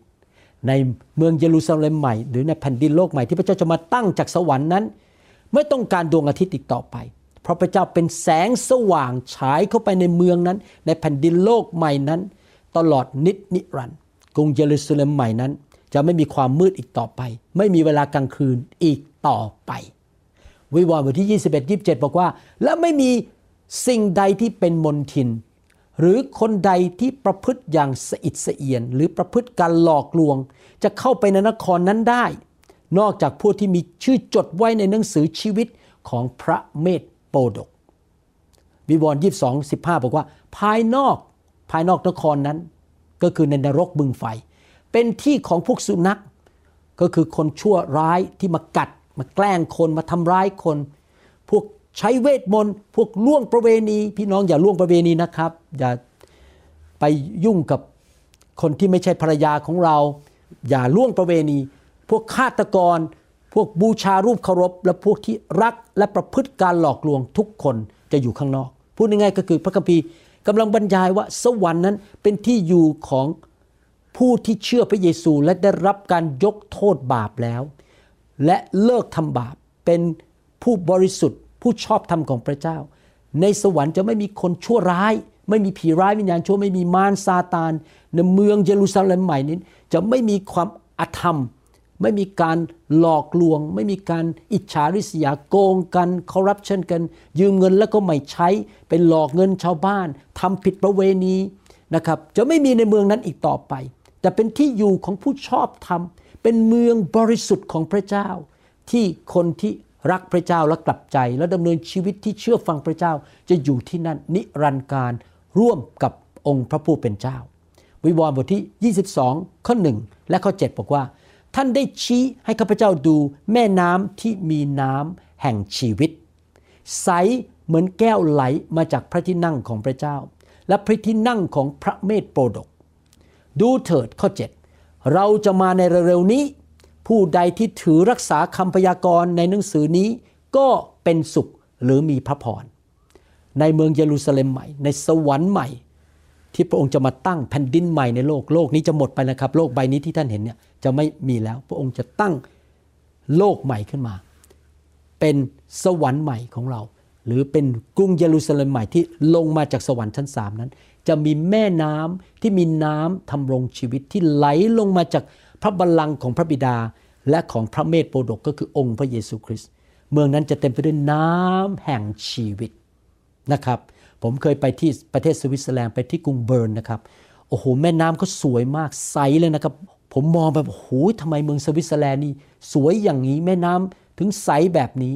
ในเมืองเยรูซาเล็มใหม่ หรือในแผ่นดินโลกใหม่ที่พระเจ้าจะมาตั้งจากสวรรค์นั้น ไม่ต้องการดวงอาทิตย์อีกต่อไป เพราะพระเจ้าเป็นแสงสว่างฉายเข้าไปในเมืองนั้น ในแผ่นดินโลกใหม่นั้น ตลอดนิดนิรันดร์กรุงเยรูซาเล็มใหม่นั้น จะไม่มีความมืดอีกต่อไป ไม่มีเวลากลางคืนอีกต่อไป วิวรณ์บทที่ 21 27 บอกว่า และไม่มีสิ่งใดที่เป็นมนทิน หรือคนใดที่ประพฤติอย่างสะอิดสะเอียน หรือประพฤติการหลอกลวง จะเข้าไปในนครนั้นได้ นอกจากผู้ที่มีชื่อจดไว้ในหนังสือชีวิตของพระเมธโปดก วิวรณ์ยี่สองสิบห้าบอกว่า ภายนอกภายนอกนครนั้น ก็คือในนรกบึงไฟ เป็นที่ของพวกสุนัขก็คือคนชั่วร้ายที่มากัด มาแกล้งคนมาทำร้ายคน พวกใช้เวทมนต์พวกล่วงประเวณี พี่น้องอย่าล่วงประเวณีนะครับ อย่าไปยุ่งกับคนที่ไม่ใช่ภรรยาของเรา อย่าล่วงประเวณี พวกฆาตกร พวกบูชารูปเคารพ และพวกที่รักและประพฤติการหลอกลวงทุกคนจะอยู่ข้างนอก พูดง่ายๆก็คือพระคัมภีร์กำลังบรรยายว่าสวรรค์นั้นเป็นที่อยู่ของผู้ที่เชื่อพระเยซูและได้รับการยกโทษบาปแล้ว และเลิกทำบาปเป็นผู้บริสุทธิ์ ผู้ชอบธรรมของพระเจ้า ในสวรรค์จะไม่มีคนชั่วร้าย ไม่มีผีร้ายวิญญาณชั่วไม่มีมารซาตาน ในเมืองเยรูซาเล็มใหม่นี้ จะไม่มีความอธรรม ไม่มีการหลอกลวง ไม่มีการอิจฉาริษยาโกงกันคอร์รัปชันกัน ยืมเงินแล้วก็ไม่ใช้เป็นหลอกเงินชาวบ้านทำผิดประเวณีนะครับจะไม่มีในเมืองนั้นอีกต่อไป แต่เป็นที่อยู่ของผู้ชอบธรรม เป็นเมืองบริสุทธิ์ของพระเจ้า ที่คนที่รักพระเจ้าและกลับใจ และดำเนินชีวิตที่เชื่อฟังพระเจ้าจะอยู่ที่นั่นนิรันดร์การร่วมกับองค์พระผู้เป็นเจ้า วิวรณ์บทที่ 22 ข้อ 1 และข้อ 7 บอกว่า ท่านได้ชี้ให้ข้าพเจ้าดูแม่น้ำที่มีน้ำแห่งชีวิต ใสเหมือนแก้วไหลมาจากพระที่นั่งของพระเจ้า และพระที่นั่งของพระเมธโปรดก ดูเถิดข้อ 7 เราจะมาในเร็วๆนี้ ผู้ใดที่ถือรักษาคำพยากรณ์ในหนังสือนี้ ก็เป็นสุขหรือมีพระพรในเมืองเยรูซาเล็มใหม่ ในสวรรค์ใหม่ ที่พระองค์จะมาตั้งแผ่นดินใหม่ในโลกโลกนี้จะหมดไปนะครับ โลกใบนี้ที่ท่านเห็นเนี่ยจะไม่มีแล้ว พระองค์จะตั้งโลกใหม่ขึ้นมา เป็นสวรรค์ใหม่ของเรา หรือเป็นกรุงเยรูซาเล็มใหม่ที่ลงมาจากสวรรค์ชั้นสามนั้น จะมีแม่น้ำที่มีน้ำธำรงชีวิตที่ไหลลงมาจากพระบัลลังก์ของพระบิดา และของพระเมษโปดกก็คือองค์พระเยซูคริสต์เมืองนั้นจะเต็มไปด้วยน้ำแห่งชีวิตนะครับ ผมเคยไปที่ประเทศสวิตเซอร์แลนด์ไปที่กรุงเบิร์นนะครับโอ้โหแม่น้ำก็สวยมากใสเลยนะครับ ผมมองแบบโอ้โหทำไมเมืองสวิตเซอร์แลนด์นี่สวยอย่างนี้แม่น้ำถึงใสแบบนี้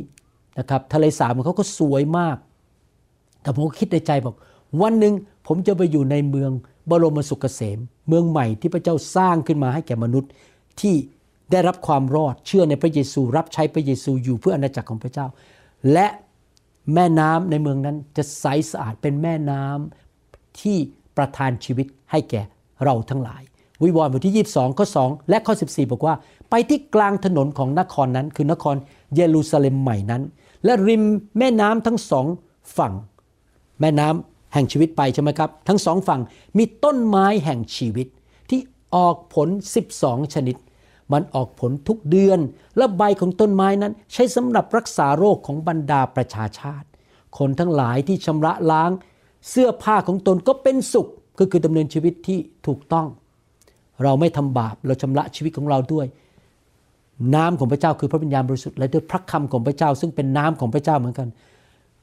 นะครับทะเลสาบของเขาก็สวยมากแต่ผมก็คิดในใจบอก วันหนึ่งผมจะไปอยู่ในเมืองบรมสุขเกษม เมืองใหม่ที่พระเจ้าสร้างขึ้นมาให้แก่มนุษย์ที่ได้รับความรอดเชื่อในพระเยซู รับใช้พระเยซูอยู่เพื่ออาณาจักรของพระเจ้า และแม่น้ำในเมืองนั้นจะใสสะอาดเป็นแม่น้ำที่ประทานชีวิตให้แก่เราทั้งหลาย วิวรณ์บทที่ 22 ข้อ 2 และข้อ 14 บอกว่า ไปที่กลางถนนของนครนั้น คือนครเยรูซาเล็มใหม่นั้น และริมแม่น้ำทั้งสองฝั่ง แม่น้ำแห่งชีวิตไปใช่ไหมครับ ทั้งสองฝั่งมีต้นไม้แห่งชีวิต ที่ออกผล 12 ชนิด มันออกผลทุกเดือน และใบของต้นไม้นั้น ใช้สำหรับรักษาโรคของบรรดาประชาชาติ คนทั้งหลายที่ชำระล้าง เสื้อผ้าของตนก็เป็นสุขก็คือดำเนินชีวิตที่ถูกต้อง เราไม่ทำบาปเราชำระชีวิตของเราด้วยน้ำของพระเจ้าคือพระวิญญาณบริสุทธิ์และด้วยพระคำของพระเจ้า ซึ่งเป็นน้ำของพระเจ้าเหมือนกัน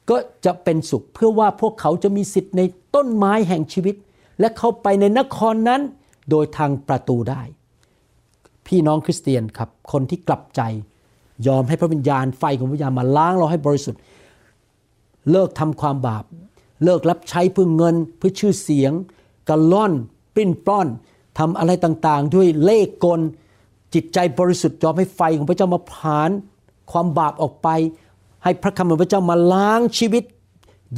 ก็จะเป็นสุขเพื่อว่าพวกเขาจะมีสิทธิ์ในต้นไม้แห่งชีวิต และเข้าไปในนครนั้นโดยทางประตูได้ พี่น้องคริสเตียนครับ คนที่กลับใจ ยอมให้พระวิญญาณไฟของพระวิญญาณมาล้างเราให้บริสุทธิ์ เลิกทำความบาป เลิกรับใช้เพื่อเงินเพื่อชื่อเสียงกระล่อนปลิ้นปล้อนทำอะไรต่างๆ ด้วยเล่กลจิตใจบริสุทธิ์ยอมให้ไฟของพระเจ้ามาผ่าน ความบาปออกไป ให้พระคำของพระเจ้ามาล้างชีวิต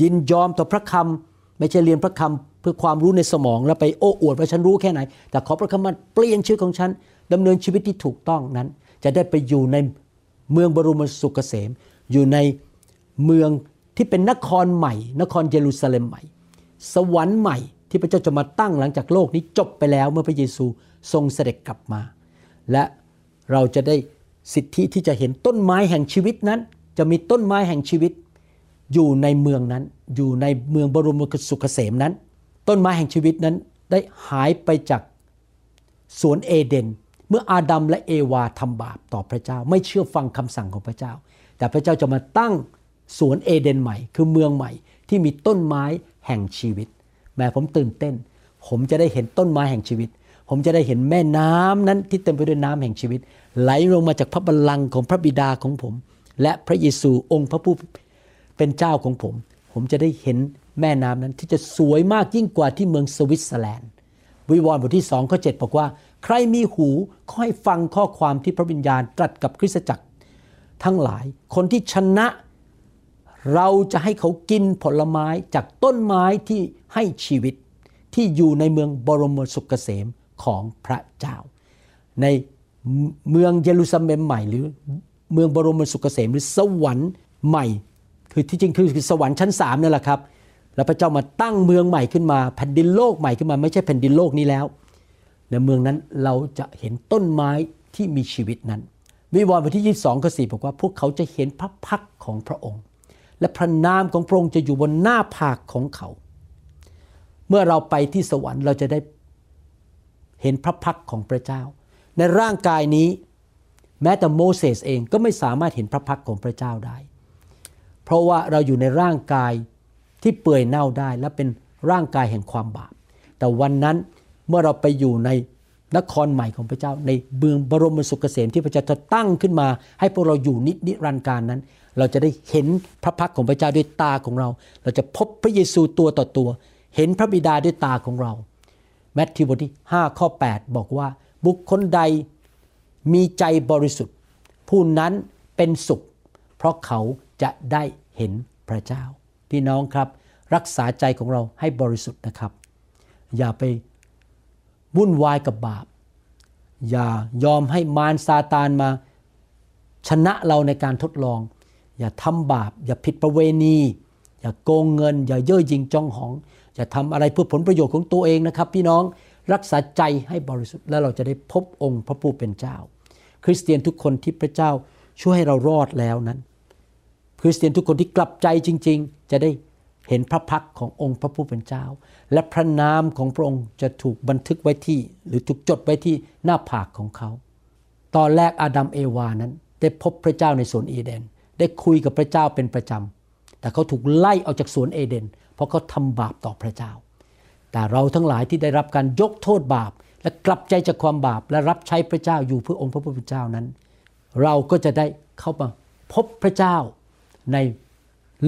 ยินยอมต่อพระคำไม่ใช่เรียนพระคำเพื่อความรู้ในสมอง แล้วไปโอ้อวดว่าฉันรู้แค่ไหน แต่ขอพระคำมาเปลี่ยนชีวิตของฉันดำเนินชีวิตที่ถูกต้องนั้น จะได้ไปอยู่ในเมืองบรมสุขเกษม อยู่ในเมืองที่เป็นนครใหม่ นครเยรูซาเล็มใหม่ สวรรค์ใหม่ที่พระเจ้าจะมาตั้งหลังจากโลกนี้จบไปแล้วเมื่อพระเยซูทรงเสด็จกลับมา และเราจะได้สิทธิที่จะเห็นต้นไม้แห่งชีวิตนั้น จะมีต้นไม้แห่งชีวิต อยู่ในเมืองนั้น อยู่ในเมืองบรมสุขเกษมนั้น ต้นไม้แห่งชีวิตนั้นได้หายไปจากสวนเอเดน เมื่ออาดัมและเอวาทำบาปต่อพระเจ้า ไม่เชื่อฟังคำสั่งของพระเจ้า แต่พระเจ้าจะมาตั้งสวนเอเดนใหม่ คือเมืองใหม่ที่มีต้นไม้แห่งชีวิต แม้ผมตื่นเต้น ผมจะได้เห็นต้นไม้แห่งชีวิต ผมจะได้เห็นแม่น้ำนั้นที่เต็มไปด้วยน้ำแห่งชีวิต ไหลลงมาจากพระบัลลังก์ของพระบิดาของผม และพระเยซูองค์พระผู้เป็นเจ้าของผม ผมจะได้เห็นแม่น้ำนั้นที่จะสวยมากยิ่งกว่าที่เมืองสวิตเซอร์แลนด์วิวรณ์บทที่สองข้อเจ็ดบอกว่า ใครมีหูก็ให้ฟังข้อความที่พระวิญญาณตรัสกับคริสตจักร ทั้งหลายคนที่ชนะ เราจะให้เขากินผลไม้จากต้นไม้ที่ให้ชีวิตที่อยู่ในเมืองบรมสุขเกษมของพระเจ้า ในเมืองเยรูซาเล็มใหม่หรือ เมืองบรมสุขเกษมหรือสวรรค์ใหม่ คือที่จริงคือสวรรค์ชั้นสามนั่นแหละครับ แล้วพระเจ้ามาตั้งเมืองใหม่ขึ้นมาแผ่นดินโลกใหม่ขึ้นมาไม่ใช่แผ่นดินโลกนี้แล้ว ในเมืองนั้นเราจะเห็นต้นไม้ที่มีชีวิตนั้น วิวรณ์บทที่ 22ข้อ4บอกว่าพวกเขาจะเห็นพระพักของพระองค์ และพระนามของพระองค์จะอยู่บนหน้าผากของเขา เมื่อเราไปที่สวรรค์เราจะได้เห็นพระพักของพระเจ้า ในร่างกายนี้ แม้แต่โมเสสเองก็ไม่สามารถเห็นพระพักของพระเจ้าได้ เพราะว่าเราอยู่ในร่างกายที่เปื่อยเน่าได้และเป็นร่างกายแห่งความบาป แต่วันนั้นเมื่อเราไปอยู่ในนครใหม่ของพระเจ้า ในเมืองบรมสุขเกษมที่พระเจ้าจะตั้งขึ้นมา ให้พวกเราอยู่นินิรันดร์การนั้น เราจะได้เห็นพระพักของพระเจ้าด้วยตาของเรา เราจะพบพระเยซูตัวต่อตัว เห็นพระบิดาด้วยตาของเราแมทธิวบทที่5ข้อ8บอกว่าบุคคลใด มีใจบริสุทธิ์ ผู้นั้นเป็นสุข เพราะเขาจะได้เห็นพระเจ้า พี่น้องครับ รักษาใจของเราให้บริสุทธิ์นะครับ อย่าไปวุ่นวายกับบาป อย่ายอมให้มารซาตานมาชนะเราในการทดลอง อย่าทำบาป อย่าผิดประเวณี อย่าโกงเงิน อย่าเย่อหยิ่งจองหอง อย่าทำอะไรเพื่อผลประโยชน์ของตัวเองนะครับ พี่น้องรักษาใจให้บริสุทธิ์แล้วเราจะได้พบองค์พระผู้เป็นเจ้า คริสเตียนทุกคนที่พระเจ้าช่วยให้เรารอดแล้วนั้น คริสเตียนทุกคนที่กลับใจจริง ๆ จะได้เห็นพระพักขององค์พระผู้เป็นเจ้า และพระนามของพระองค์จะถูกบันทึกไว้ที่ หรือถูกจดไว้ที่หน้าผากของเขา ตอนแรกอาดัมเอวานั้น ได้พบพระเจ้าในสวนเอเดน ได้คุยกับพระเจ้าเป็นประจำแต่เขาถูกไล่ออกจากสวนเอเดน เพราะเขาทำบาปต่อพระเจ้า แต่เราทั้งหลายที่ได้รับการยกโทษบาป และกลับใจจากความบาปและรับใช้พระเจ้าอยู่เพื่อองค์พระผู้เป็นเจ้านั้น เราก็จะได้เข้ามาพบพระเจ้าใน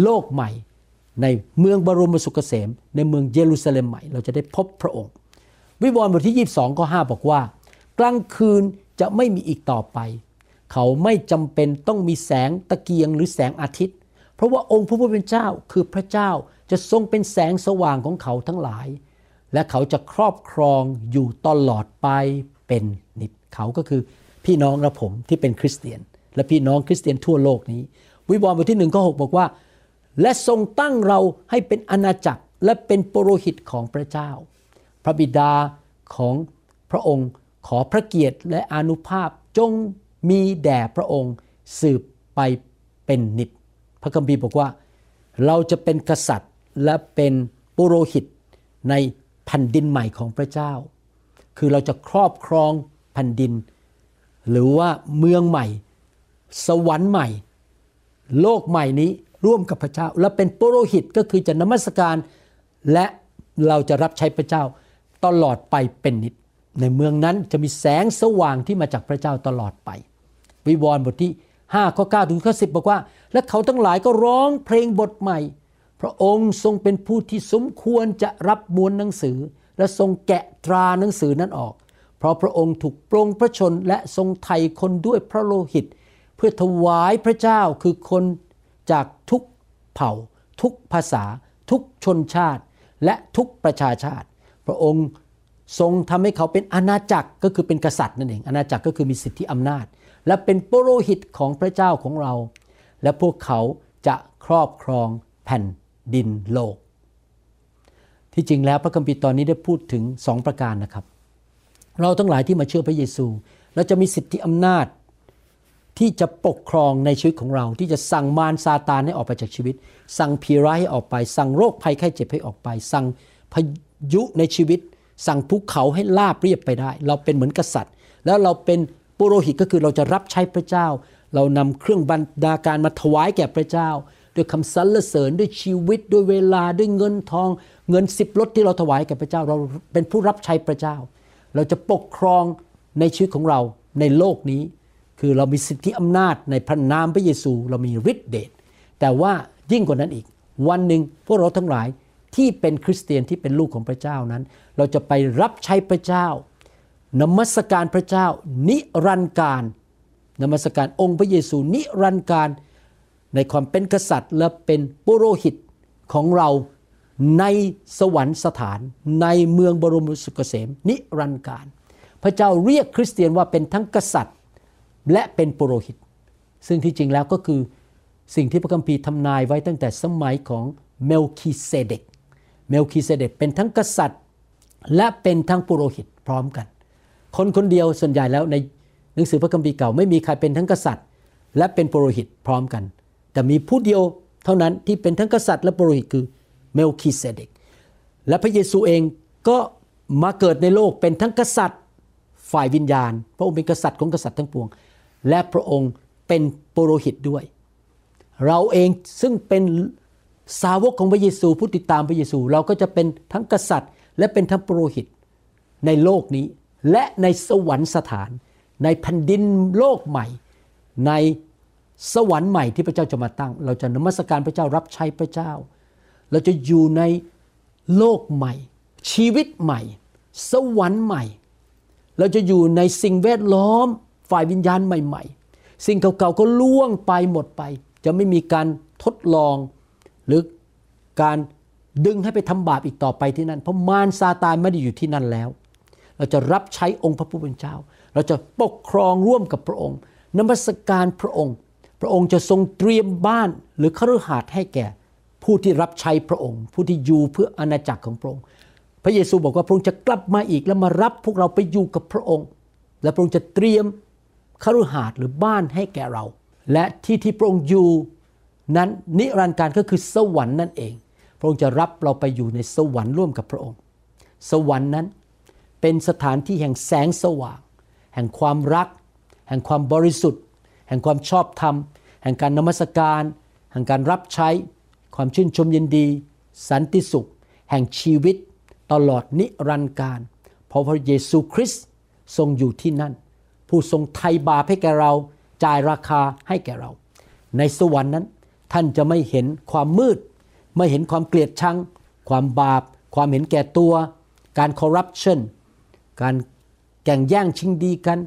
โลกใหม่ ในเมืองบรมสุขเกษม ในเมืองเยรูซาเล็มใหม่ เราจะได้พบพระองค์ วิวรณ์บทที่ 22ข้อ5บอกว่า กลางคืนจะไม่มีอีกต่อไป เขาไม่จำเป็นต้องมีแสงตะเกียงหรือแสงอาทิตย์ เพราะว่าองค์พระผู้เป็นเจ้าคือพระเจ้าจะทรงเป็นแสงสว่างของเขาทั้งหลาย และเขาจะครอบครองอยู่ตลอดไปเป็นนิจเขาก็คือพี่น้องและผมที่เป็นคริสเตียน และพี่น้องคริสเตียนทั่วโลกนี้ วิวรณ์บทที่หนึ่งข้อหบอกว่า และทรงตั้งเราให้เป็นอาณาจักรและเป็นปโรหิตของพระเจ้า พระบิดาของพระองค์ขอพระเกียรติและอนุภาพจงมีแด่พระองค์สืบไปเป็นนิจพระคัมภีร์บอกว่า เราจะเป็นกษัตริย์และเป็นปุโรหิตใน แผ่นดินใหม่ของพระเจ้า คือเราจะครอบครองแผ่นดิน หรือว่าเมืองใหม่ สวรรค์ใหม่ โลกใหม่นี้ร่วมกับพระเจ้า และเป็นปุโรหิตก็คือจะนมัสการ และเราจะรับใช้พระเจ้าตลอดไปเป็นนิจในเมืองนั้นจะมีแสงสว่างที่มาจากพระเจ้าตลอดไป วิวรณ์บทที่5ข้อ9ถึงข้อ10 บอกว่า และเขาทั้งหลายก็ร้องเพลงบทใหม่ พระองค์ทรงเป็นผู้ที่สมควรจะรับมวลหนังสือ และทรงแกะตราหนังสือนั้นออก เพราะพระองค์ถูกปรงพระชนและทรงไถ่คนด้วยพระโลหิต เพื่อถวายพระเจ้าคือคนจากทุกเผ่า ทุกภาษา ทุกชนชาติ และทุกประชาชาติ พระองค์ทรงทำให้เขาเป็นอาณาจักรก็คือเป็นกษัตริย์นั่นเองอาณาจักรก็คือมีสิทธิอำนาจ และเป็นปโรหิตของพระเจ้าของเรา และพวกเขาจะครอบครองแผ่น ดินโลก ที่จริงแล้วพระคัมภีร์ตอนนี้ได้พูดถึงสองประการนะครับ เราทั้งหลายที่มาเชื่อพระเยซูเราจะมีสิทธิอำนาจที่จะปกครองในชีวิตของเรา ที่จะสั่งมารซาตานให้ออกไปจากชีวิต สั่งผีร้ายให้ออกไป สั่งโรคภัยไข้เจ็บให้ออกไป สั่งพายุในชีวิต สั่งภูเขาให้ลาบเรียบไปได้ เราเป็นเหมือนกษัตริย์ แล้วเราเป็นปุโรหิตก็คือเราจะรับใช้พระเจ้า เรานำเครื่องบรรดาการมาถวายแก่พระเจ้า ด้วยคำสรรเสริญด้วยชีวิตด้วยเวลาด้วยเงินทอง เงินสิบลดที่เราถวายแก่พระเจ้าเราเป็นผู้รับใช้พระเจ้า เราจะปกครองในชีวิตของเราในโลกนี้ คือเรามีสิทธิอำนาจในพระนามพระเยซู เรามีฤทธิเดชแต่ว่ายิ่งกว่านั้นอีก วันหนึ่งพวกเราทั้งหลายที่เป็นคริสเตียนที่เป็นลูกของพระเจ้านั้น เราจะไปรับใช้พระเจ้านมัสการพระเจ้า นิรันดร์การนมัสการองค์พระเยซูนิรันดร์การ ในความเป็นกษัตริย์และเป็นปุโรหิตของเราในสวรรคสถานในเมืองบรมสุขเกษมนิรันดร์การ พระเจ้าเรียกคริสเตียนว่าเป็นทั้งกษัตริย์และเป็นปุโรหิต ซึ่งที่จริงแล้วก็คือสิ่งที่พระคัมภีร์ทำนายไว้ตั้งแต่สมัยของเมลคีเซเดก เมลคีเซเดกเป็นทั้งกษัตริย์ และเป็นทั้งปุโรหิตพร้อมกัน คนคนเดียวส่วนใหญ่แล้วในหนังสือพระคัมภีร์เก่าไม่มีใครเป็นทั้งกษัตริย์ และเป็นปุโรหิตพร้อมกัน แต่มีผู้เดียวเท่านั้นที่เป็นทั้งกษัตริย์และปุโรหิตคือเมลคีเซเดก และพระเยซูเองก็มาเกิดในโลกเป็นทั้งกษัตริย์ฝ่ายวิญญาณ พระองค์เป็นกษัตริย์ของกษัตริย์ทั้งปวง และพระองค์เป็นปุโรหิตด้วย เราเองซึ่งเป็นสาวกของพระเยซูผู้ติดตามพระเยซู เราก็จะเป็นทั้งกษัตริย์ และเป็นทั้งปุโรหิตในโลกนี้ และในสวรรคสถาน ในแผ่นดินโลกใหม่ ใน สวรรค์ใหม่ที่พระเจ้าจะมาตั้ง เราจะนมัสการพระเจ้ารับใช้พระเจ้า เราจะอยู่ในโลกใหม่ ชีวิตใหม่ สวรรค์ใหม่ เราจะอยู่ในสิ่งแวดล้อมฝ่ายวิญญาณใหม่ ๆ สิ่งเก่าๆก็ล่วงไปหมดไป จะไม่มีการทดลอง หรือการดึงให้ไปทำบาปอีกต่อไปที่นั่น เพราะมารซาตานไม่ได้อยู่ที่นั่นแล้ว เราจะรับใช้องค์พระผู้เป็นเจ้า เราจะปกครองร่วมกับพระองค์นมัสการพระองค์ พระองค์จะทรงเตรียมบ้านหรือคฤหาสน์ให้แก่ ผู้ที่รับใช้พระองค์ ผู้ที่อยู่เพื่ออาณาจักรของพระองค์ พระเยซูบอกว่าพระองค์จะกลับมาอีกแล้วมารับพวกเราไปอยู่กับพระองค์ และพระองค์จะเตรียมคฤหาสน์หรือบ้านให้แก่เรา และที่ที่พระองค์อยู่นั้นนิรันดร์การก็คือสวรรค์นั่นเอง พระองค์จะรับเราไปอยู่ในสวรรค์ร่วมกับพระองค์ สวรรค์นั้นเป็นสถานที่แห่งแสงสว่าง แห่งความรัก แห่งความบริสุทธิ์ แห่งความชอบธรรม แห่งการนมัสการ แห่งการรับใช้ ความชื่นชมยินดี สันติสุข แห่งชีวิตตลอดนิรันดร์การ เพราะพระเยซูคริสต์ทรงอยู่ที่นั่น ผู้ทรงไถ่บาปให้แก่เราจ่ายราคาให้แก่เรา ในสวรรค์นั้น ท่านจะไม่เห็นความมืด ไม่เห็นความเกลียดชัง ความบาป ความเห็นแก่ตัว การคอร์รัปชันการแข่งแย่งชิงดีกัน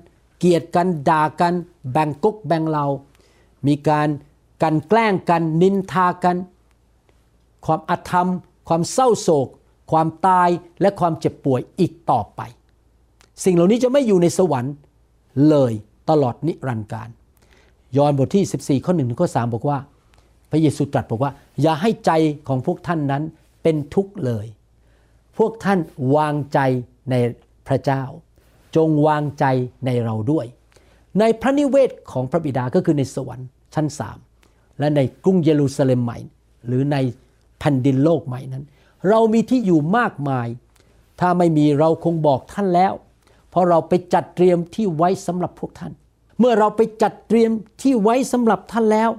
เกลียดกันด่ากัน แบ่งกุ๊กแบ่งเรา มีการกันแกล้งกันนินทากัน ความอธรรม ความเศร้าโศก ความตายและความเจ็บป่วยอีกต่อไป สิ่งเหล่านี้จะไม่อยู่ในสวรรค์เลยตลอดนิรันดร์การ ยอห์นบทที่ 14 ข้อ1ถึงข้อ3บอกว่า พระเยซูตรัสบอกว่า อย่าให้ใจของพวกท่านนั้นเป็นทุกข์เลย พวกท่านวางใจในพระเจ้า จงวางใจในเราด้วย ในพระนิเวศของพระบิดาก็คือในสวรรค์ชั้นสามและในกรุงเยรูซาเล็มใหม่ หรือในแผ่นดินโลกใหม่นั้น เรามีที่อยู่มากมาย ถ้าไม่มีเราคงบอกท่านแล้ว เพราะเราไปจัดเตรียมที่ไว้สำหรับพวกท่าน เมื่อเราไปจัดเตรียมที่ไว้สำหรับท่านแล้ว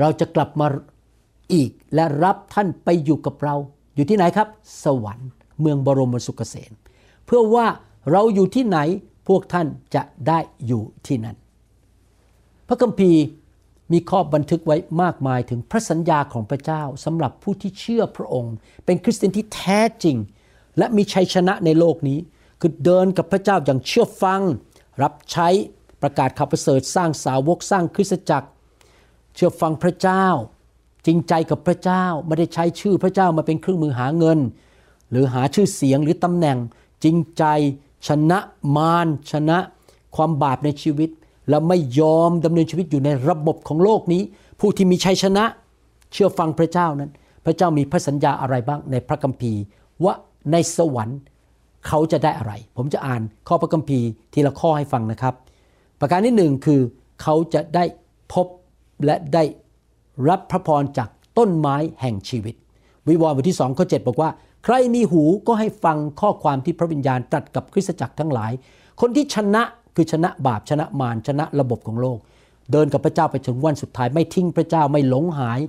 เราจะกลับมาอีกและรับท่านไปอยู่กับเรา อยู่ที่ไหนครับ สวรรค์เมืองบรมสุขเกษมเพื่อว่า เราอยู่ที่ไหนพวกท่านจะได้อยู่ที่นั่น พระคัมภีร์มีข้อบันทึกไว้มากมายถึงพระสัญญาของพระเจ้าสำหรับผู้ที่เชื่อพระองค์ เป็นคริสเตียนที่แท้จริง และมีชัยชนะในโลกนี้ คือเดินกับพระเจ้าอย่างเชื่อฟัง รับใช้ประกาศข่าวประเสริฐสร้างสาวกสร้างคริสตจักร เชื่อฟังพระเจ้า จริงใจกับพระเจ้าไม่ได้ใช้ชื่อพระเจ้ามาเป็นเครื่องมือหาเงิน หรือหาชื่อเสียงหรือตำแหน่งจริงใจ ชนะมารชนะความบาปในชีวิต และไม่ยอมดำเนินชีวิตอยู่ในระบบของโลกนี้ ผู้ที่มีชัยชนะ เชื่อฟังพระเจ้านั้น พระเจ้ามีพระสัญญาอะไรบ้างในพระคัมภีร์ ว่าในสวรรค์เขาจะได้อะไร ผมจะอ่านข้อพระคัมภีร์ทีละข้อให้ฟังนะครับ ประการที่หนึ่งคือเขาจะได้พบและได้รับพระพรจากต้นไม้แห่งชีวิต วิวรณ์บทที่สองข้อเบอกว่า ใครมีหูก็ให้ฟังข้อความที่พระวิญญาณตรัสกับคริสตจักรทั้งหลาย คนที่ชนะคือชนะบาปชนะมารชนะระบบของโลก เดินกับพระเจ้าไปถึงวันสุดท้าย ไม่ทิ้งพระเจ้าไม่หลงหาย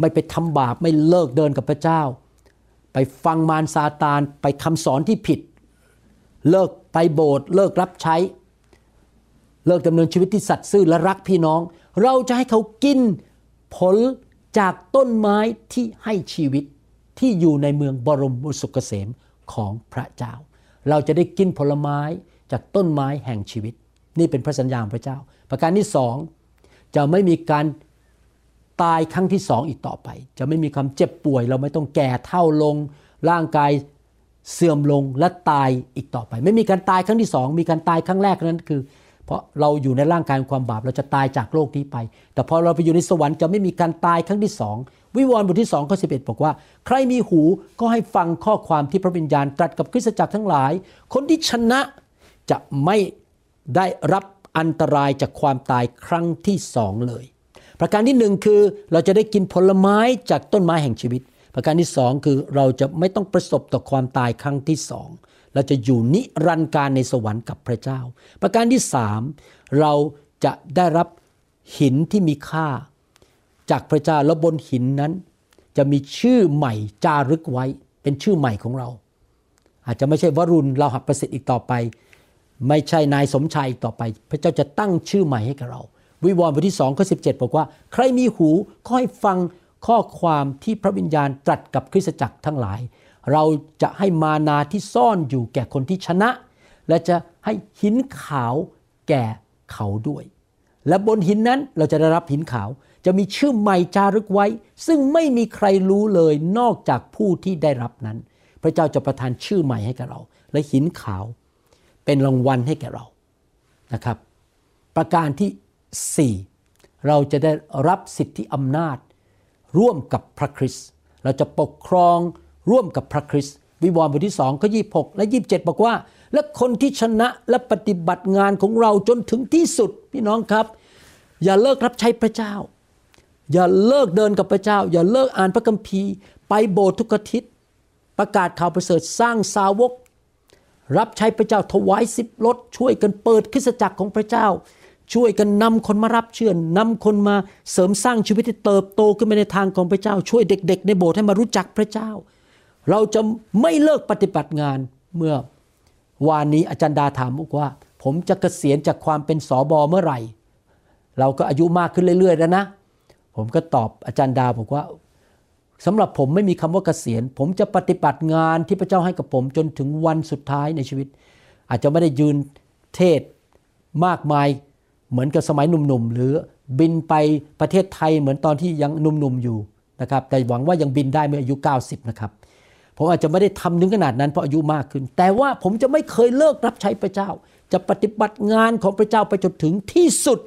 ไม่ไปทำบาปไม่เลิกเดินกับพระเจ้า ไปฟังมารซาตานไปคำสอนที่ผิด เลิกไปโบสถ์เลิกรับใช้ เลิกดำเนินชีวิตที่สัตย์ซื่อและรักพี่น้อง เราจะให้เขากินผลจากต้นไม้ที่ให้ชีวิต ที่อยู่ในเมืองบรมสุขเกษมของพระเจ้า เราจะได้กินผลไม้จากต้นไม้แห่งชีวิต นี่เป็นพระสัญญาของพระเจ้า ประการที่สองจะไม่มีการตายครั้งที่สองอีกต่อไป จะไม่มีความเจ็บป่วย เราไม่ต้องแก่เท่าลง ร่างกายเสื่อมลงและตายอีกต่อไป ไม่มีการตายครั้งที่สองมีการตายครั้งแรกนั้นคือ เพราะเราอยู่ในร่างกายความบาปเราจะตายจากโลกนี้ไป แต่พอเราไปอยู่ในสวรรค์จะไม่มีการตายครั้งที่สอง วิวรณ์บทที่สองข้อสิบอกว่า ใครมีหูก็ให้ฟังข้อความที่พระวิญญาณตรัสกับคริสตจักรทั้งหลาย คนที่ชนะจะไม่ได้รับอันตรายจากความตายครั้งที่สองเลย ประการที่หนึ่งคือเราจะได้กินผลไม้จากต้นไม้แห่งชีวิต ประการที่สองคือเราจะไม่ต้องประสบต่อความตายครั้งที่สองเราจะอยู่นิรันดร์การในสวรรค์กับพระเจ้า ประการที่สามเราจะได้รับหินที่มีค่า จากพระเจ้าแล้วบนหินนั้น จะมีชื่อใหม่จารึกไว้ เป็นชื่อใหม่ของเรา อาจจะไม่ใช่วรุณเราหับประสิทธิ์อีกต่อไป ไม่ใช่นายสมชายอีกต่อไป พระเจ้าจะตั้งชื่อใหม่ให้กับเรา วิวรณ์บทที่2ข้อ17บอกว่า ใครมีหูก็ให้ฟังข้อความที่พระวิญญาณตรัสกับคริสตจักรทั้งหลาย เราจะให้มานาที่ซ่อนอยู่แก่คนที่ชนะ และจะให้หินขาวแก่เขาด้วย และบนหินนั้นเราจะได้รับหินขาว จะมีชื่อใหม่จารึกไว้ ซึ่งไม่มีใครรู้เลยนอกจากผู้ที่ได้รับนั้น พระเจ้าจะประทานชื่อใหม่ให้แกเรา และหินขาวเป็นรางวัลให้แก่เรานะครับ ประการที่ 4 เราจะได้รับสิทธิอำนาจ ร่วมกับพระคริสต์เราจะปกครองร่วมกับพระคริสต์วิวรณ์บทที่2ข้อ26และ 27 บอกว่า และคนที่ชนะและปฏิบัติงานของเราจนถึงที่สุดพี่น้องครับ อย่าเลิกรับใช้พระเจ้า อย่าเลิกเดินกับพระเจ้า อย่าเลิกอ่านพระคัมภีร์ ไปโบสถ์ทุกอาทิตย์ ประกาศข่าวประเสริฐสร้างสาวก รับใช้พระเจ้าถวายสิบรถช่วยกันเปิดคริสตจักรของพระเจ้า ช่วยกันนำคนมารับเชื่อนำคนมาเสริมสร้างชีวิตให้เติบโตขึ้นไปในทางของพระเจ้า ช่วยเด็ก ๆ ในโบสถ์ให้มารู้จักพระเจ้า เราจะไม่เลิกปฏิบัติงานเมื่อวานนี้อาจารย์ดาถามบอกว่า ผมจะเกษียณจากความเป็นสอบอเมื่อไหร่ เราก็อายุมากขึ้นเรื่อยๆแล้วนะ ผมก็ตอบอาจารย์ดาวบอกว่าสำหรับผมไม่มีคำว่าเกษียณ ผมจะปฏิบัติงานที่พระเจ้าให้กับผมจนถึงวันสุดท้ายในชีวิต อาจจะไม่ได้ยืนเทศมากมายเหมือนกับสมัยหนุ่มๆ หรือบินไปประเทศไทยเหมือนตอนที่ยังหนุ่มๆอยู่นะครับแต่หวังว่ายังบินได้เมื่ออายุ 90 นะครับ ผมอาจจะไม่ได้ทำถึงขนาดนั้นเพราะอายุมากขึ้น แต่ว่าผมจะไม่เคยเลิกรับใช้พระเจ้า จะปฏิบัติงานของพระเจ้าไปจนถึงที่สุด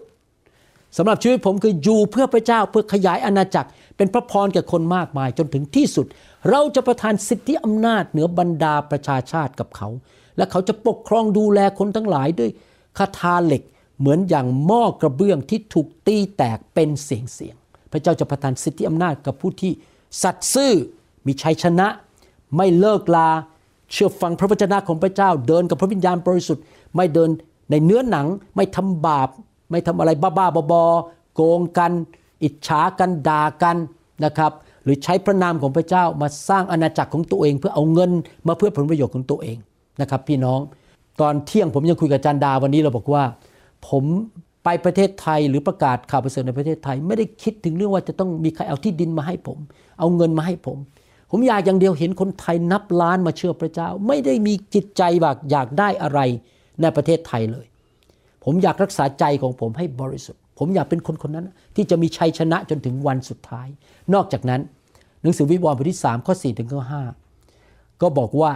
สำหรับชีวิตผมคืออยู่เพื่อพระเจ้าเพื่อขยายอาณาจักร เป็นพระพรแก่คนมากมายจนถึงที่สุด เราจะประทานสิทธิอำนาจเหนือบรรดาประชาชาติกับเขา และเขาจะปกครองดูแลคนทั้งหลายด้วยคาถาเหล็กเหมือนอย่างหม้อกระเบื้องที่ถูกตีแตกเป็นเสียงเสียงๆพระเจ้าจะประทานสิทธิอำนาจกับผู้ที่สัตย์ซื่อมีชัยชนะ ไม่เลิกลา เชื่อฟังพระวจนะของพระเจ้า เดินกับพระวิญญาณบริสุทธิ์ ไม่เดินในเนื้อหนัง ไม่ทำบาป ไม่ทำอะไรบ้าๆบอๆโกงกัน อิจฉากันด่ากันนะครับหรือใช้พระนามของพระเจ้ามาสร้างอาณาจักรของตัวเอง เพื่อเอาเงินมาเพื่อผลประโยชน์ของตัวเองนะครับพี่น้องตอนเที่ยงผมยังคุยกับจันดาวันนี้เราบอกว่า ผมไปประเทศไทยหรือประกาศข่าวประเสริฐในประเทศไทย ไม่ได้คิดถึงเรื่องว่าจะต้องมีใครเอาที่ดินมาให้ผม เอาเงินมาให้ผม ผมอยากอย่างเดียวเห็นคนไทยนับล้านมาเชื่อพระเจ้า ไม่ได้มีจิตใจแบบอยากได้อะไรในประเทศไทยเลย ผมอยากรักษาใจของผมให้บริสุทธิ์ ผมอยากเป็นคนคนนั้น ที่จะมีชัยชนะจนถึงวันสุดท้าย นอกจากนั้น หนังสือวิวรณ์บทที่3ข้อ4ถึงข้อ5ก็บอกว่า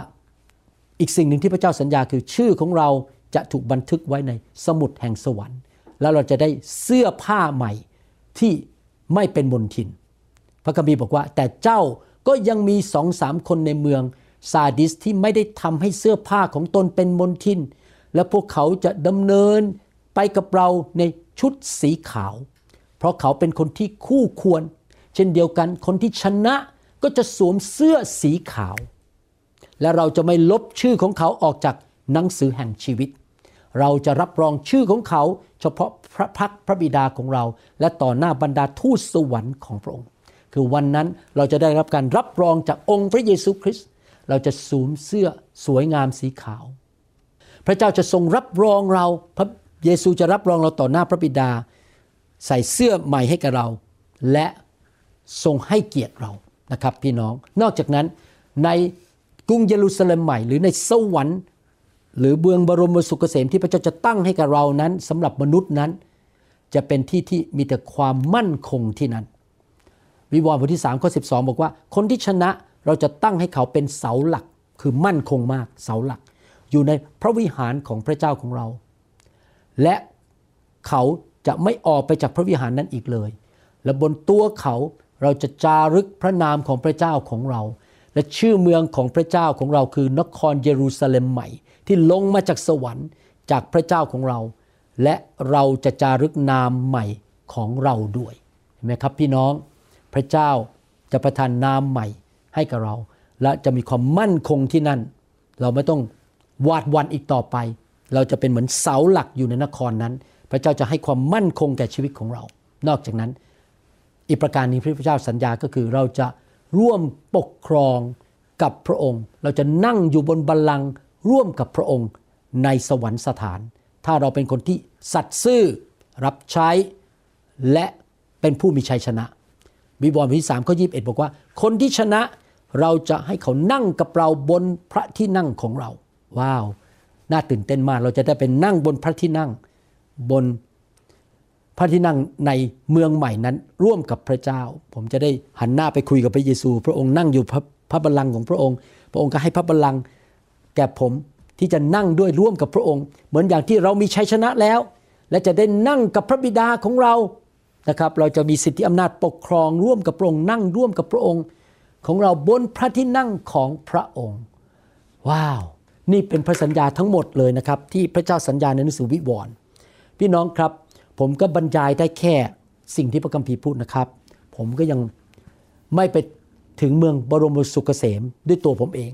อีกสิ่งหนึ่งที่พระเจ้าสัญญาคือชื่อของเราจะถูกบันทึกไว้ในสมุดแห่งสวรรค์ แล้วเราจะได้เสื้อผ้าใหม่ที่ไม่เป็นมนทิน พระคัมภีร์บอกว่า แต่เจ้าก็ยังมีสองสามคนในเมืองซาดิสที่ไม่ได้ทำให้เสื้อผ้าของตนเป็นมนทิน และพวกเขาจะดำเนินไปกับเราในชุดสีขาว เพราะเขาเป็นคนที่คู่ควร เช่นเดียวกันคนที่ชนะก็จะสวมเสื้อสีขาว และเราจะไม่ลบชื่อของเขาออกจากหนังสือแห่งชีวิต เราจะรับรองชื่อของเขา เฉพาะพระพักพระบิดาของเรา และต่อหน้าบรรดาทูตสวรรค์ของพระองค์ คือวันนั้นเราจะได้รับการรับรองจากองค์พระเยซูคริสต์เราจะสวมเสื้อสวยงามสีขาว พระเจ้าจะทรงรับรองเรา พระเยซูจะรับรองเราต่อหน้าพระบิดา ใส่เสื้อใหม่ให้กับเรา และทรงให้เกียรติเรานะครับพี่น้อง นอกจากนั้นในกรุงเยรูซาเล็มใหม่ หรือในสวรรค์ หรือเบืองบรมสุขเกษมที่พระเจ้าจะตั้งให้กับเรานั้นสำหรับมนุษย์นั้น จะเป็นที่ที่มีแต่ความมั่นคงที่นั้น วิวรณ์บทที่3ข้อ12 บอกว่า คนที่ชนะเราจะตั้งให้เขาเป็นเสาหลักคือมั่นคงมากเสาหลัก อยู่ในพระวิหารของพระเจ้าของเรา และเขาจะไม่ออกไปจากพระวิหารนั้นอีกเลย และบนตัวเขาเราจะจารึกพระนามของพระเจ้าของเรา และชื่อเมืองของพระเจ้าของเราคือนครเยรูซาเล็มใหม่ ที่ลงมาจากสวรรค์จากพระเจ้าของเรา และเราจะจารึกนามใหม่ของเราด้วยเห็นไหมครับพี่น้องพระเจ้าจะประทานนามใหม่ให้กับเรา และจะมีความมั่นคงที่นั่น เราไม่ต้อง วาดวันอีกต่อไป เราจะเป็นเหมือนเสาหลักอยู่ในนครนั้น พระเจ้าจะให้ความมั่นคงแก่ชีวิตของเรา นอกจากนั้น อีกประการหนึงพระเจ้าสัญญาก็คือเราจะร่วมปกครองกับพระองค์ เราจะนั่งอยู่บนบัลลังก์ร่วมกับพระองค์ในสวรรคสถาน ถ้าเราเป็นคนที่สัตย์ซื่อรับใช้และเป็นผู้มีชัยชนะวิวรณ์บทที่3ข้อ21บอกว่า คนที่ชนะเราจะให้เขานั่งกับเราบนพระที่นั่งของเรา ว้าว น่าตื่นเต้นมาก เราจะได้เป็นนั่งบนพระที่นั่ง บนพระที่นั่งในเมืองใหม่นั้น ร่วมกับพระเจ้า ผมจะได้หันหน้าไปคุยกับพระเยซู พระองค์นั่งอยู่พระพระบัลลังก์ของพระองค์ พระองค์ก็ให้พระบัลลังก์แก่ผมที่จะนั่งด้วยร่วมกับพระองค์ เหมือนอย่างที่เรามีชัยชนะแล้ว และจะได้นั่งกับพระบิดาของเรานะครับ เราจะมีสิทธิอำนาจปกครองร่วมกับพระองค์นั่งร่วมกับพระองค์ ของเราบนพระที่นั่งของพระองค์ ว้าว นี่เป็นพระสัญญาทั้งหมดเลยนะครับ ที่พระเจ้าสัญญาในหนังสือวิวรณ์พี่น้องครับ ผมก็บรรยายได้แค่สิ่งที่พระคัมภีร์พูดนะครับ ผมก็ยังไม่ไปถึงเมืองบรมสุขเกษมด้วยตัวผมเอง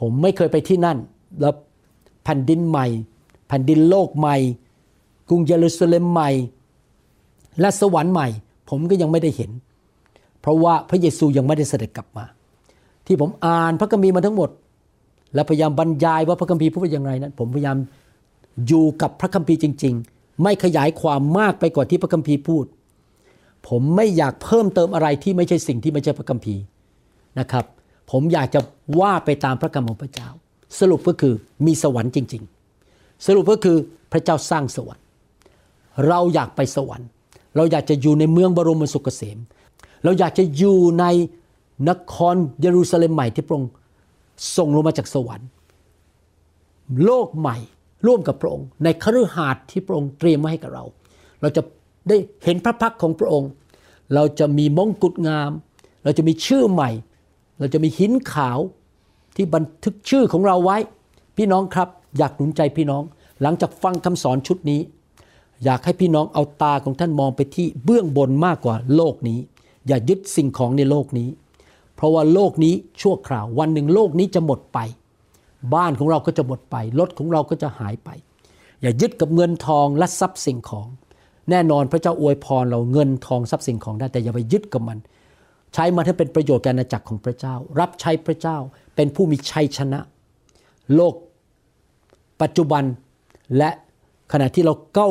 ผมไม่เคยไปที่นั่น แล้วแผ่นดินใหม่ แผ่นดินโลกใหม่ กรุงเยรูซาเล็มใหม่ และสวรรค์ใหม่ ผมก็ยังไม่ได้เห็น เพราะว่าพระเยซูยังไม่ได้เสด็จกลับมา ที่ผมอ่านพระคัมภีร์มาทั้งหมด และพยายามบรรยายว่าพระคัมภีร์พูดว่าอย่างไรนั้น ผมพยายามอยู่กับพระคัมภีร์จริง ๆ ไม่ขยายความมากไปกว่าที่พระคัมภีร์พูด ผมไม่อยากเพิ่มเติมอะไรที่ไม่ใช่สิ่งที่ไม่ใช่พระคัมภีร์นะครับ ผมอยากจะว่าไปตามพระคำของพระเจ้า สรุปก็คือมีสวรรค์จริง ๆ สรุปก็คือพระเจ้าสร้างสวรรค์ เราอยากไปสวรรค์ เราอยากจะอยู่ในเมืองบรมสุขเกษม เราอยากจะอยู่ในนครเยรูซาเล็มใหม่ที่พระองค์ ส่งลงมาจากสวรรค์ โลกใหม่ร่วมกับพระองค์ ในคฤหาสน์ที่พระองค์เตรียมไว้ให้กับเรา เราจะได้เห็นพระพักของพระองค์ เราจะมีมงกุฎงาม เราจะมีชื่อใหม่ เราจะมีหินขาวที่บันทึกชื่อของเราไว้ พี่น้องครับอยากหนุนใจพี่น้อง หลังจากฟังคำสอนชุดนี้ อยากให้พี่น้องเอาตาของท่านมองไปที่เบื้องบนมากกว่าโลกนี้ อย่ายึดสิ่งของในโลกนี้ เพราะว่าโลกนี้ชั่วคราว วันหนึ่งโลกนี้จะหมดไป บ้านของเราก็จะหมดไป รถของเราก็จะหายไป อย่ายึดกับเงินทองและทรัพย์สิ่งของ แน่นอนพระเจ้าอวยพรเราเงินทองทรัพย์สิ่งของได้แต่อย่าไปยึดกับมัน ใช้มันให้เป็นประโยชน์แก่อาณาจักรของพระเจ้า รับใช้พระเจ้าเป็นผู้มีชัยชนะ โลก ปัจจุบันและขณะที่เราเก้า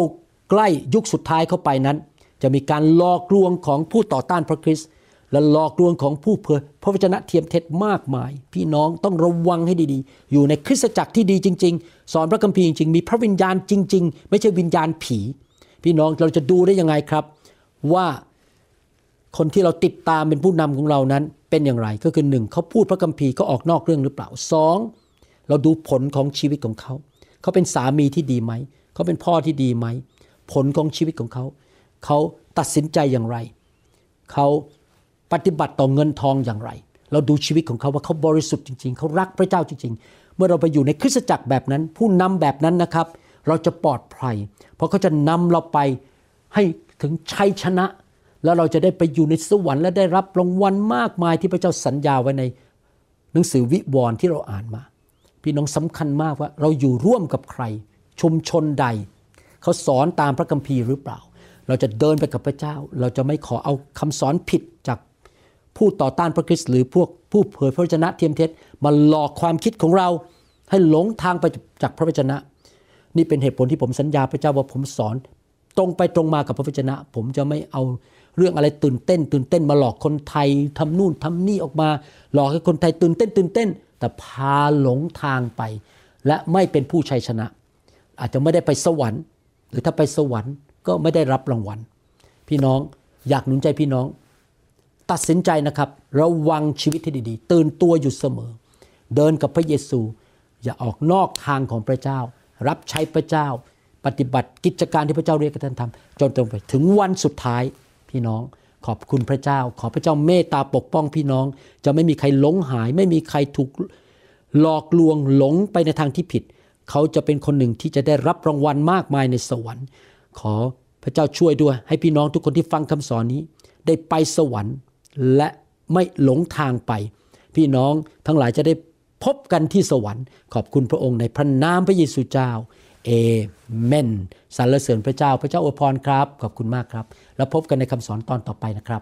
ใกล้ยุคสุดท้ายเข้าไปนั้น จะมีการหลอกลวงของผู้ต่อต้านพระคริสต์ และหลอกลวงของผู้เผยพระวจนะเทียมเท็จมากมาย พี่น้องต้องระวังให้ดีๆ อยู่ในคริสตจักรที่ดีจริง ๆ สอนพระคัมภีร์จริงๆ มีพระวิญญาณจริง ๆ ไม่ใช่วิญญาณผี พี่น้องเราจะดูได้ยังไงครับ ว่าคนที่เราติดตามเป็นผู้นำของเรานั้นเป็นอย่างไรก็คือหนึ่งเขาพูดพระคัมภีร์เขาออกนอกเรื่องหรือเปล่าสองเราดูผลของชีวิตของเขา เขาเป็นสามีที่ดีไหม เขาเป็นพ่อที่ดีไหม ผลของชีวิตของเขา เขาตัดสินใจอย่างไร เขา ปฏิบัติต่อเงินทองอย่างไร เราดูชีวิตของเขาว่าเขาบริสุทธิ์จริง ๆ เขารักพระเจ้าจริง ๆ เมื่อเราไปอยู่ในคริสตจักรแบบนั้น ผู้นำแบบนั้นนะครับ เราจะปลอดภัย เพราะเขาจะนำเราไปให้ถึงชัยชนะ แล้วเราจะได้ไปอยู่ในสวรรค์และได้รับรางวัลมากมายที่พระเจ้าสัญญาไว้ในหนังสือวิวรณ์ที่เราอ่านมา พี่น้องสำคัญมากว่าเราอยู่ร่วมกับใคร ชุมชนใด เขาสอนตามพระคัมภีร์หรือเปล่า เราจะเดินไปกับพระเจ้า เราจะไม่ขอเอาคำสอนผิด ผู้ต่อต้านพระคริสต์หรือพวกผู้เผยพระวจนะเทียมเท็จมาหลอกความคิดของเราให้หลงทางไปจากพระวจนะ นี่เป็นเหตุผลที่ผมสัญญาพระเจ้าว่าผมสอน ตรงไปตรงมากับพระวจนะ ผมจะไม่เอาเรื่องอะไรตื่นเต้น ตื่นเต้นมาหลอกคนไทยทำนู่นทำนี่ออกมา หลอกให้คนไทยตื่นเต้นตื่นเต้น แต่พาหลงทางไป และไม่เป็นผู้ชัยชนะ อาจจะไม่ได้ไปสวรรค์ หรือถ้าไปสวรรค์ก็ไม่ได้รับรางวัล พี่น้องอยากหนุนใจพี่น้อง ตัดสินใจนะครับ ระวังชีวิตที่ดีๆ ตื่นตัวอยู่เสมอ เดินกับพระเยซู อย่าออกนอกทางของพระเจ้า รับใช้พระเจ้า ปฏิบัติกิจการที่พระเจ้าเรียกให้ท่านทำจนตรงไปถึงวันสุดท้ายพี่น้องขอบคุณพระเจ้า ขอพระเจ้าเมตตาปกป้องพี่น้อง จะไม่มีใครหลงหาย ไม่มีใครถูกหลอกลวงหลงไปในทางที่ผิด เขาจะเป็นคนหนึ่งที่จะได้รับรางวัลมากมายในสวรรค์ ขอพระเจ้าช่วยด้วย ให้พี่น้องทุกคนที่ฟังคำสอนนี้ ได้ไปสวรรค์ และไม่หลงทางไป พี่น้องทั้งหลายจะได้พบกันที่สวรรค์ ขอบคุณพระองค์ในพระนามพระเยซูเจ้าเอเมนสรรเสริญพระเจ้าพระเจ้าอวยพรครับ ขอบคุณมากครับ แล้วพบกันในคำสอนตอนต่อไปนะครับ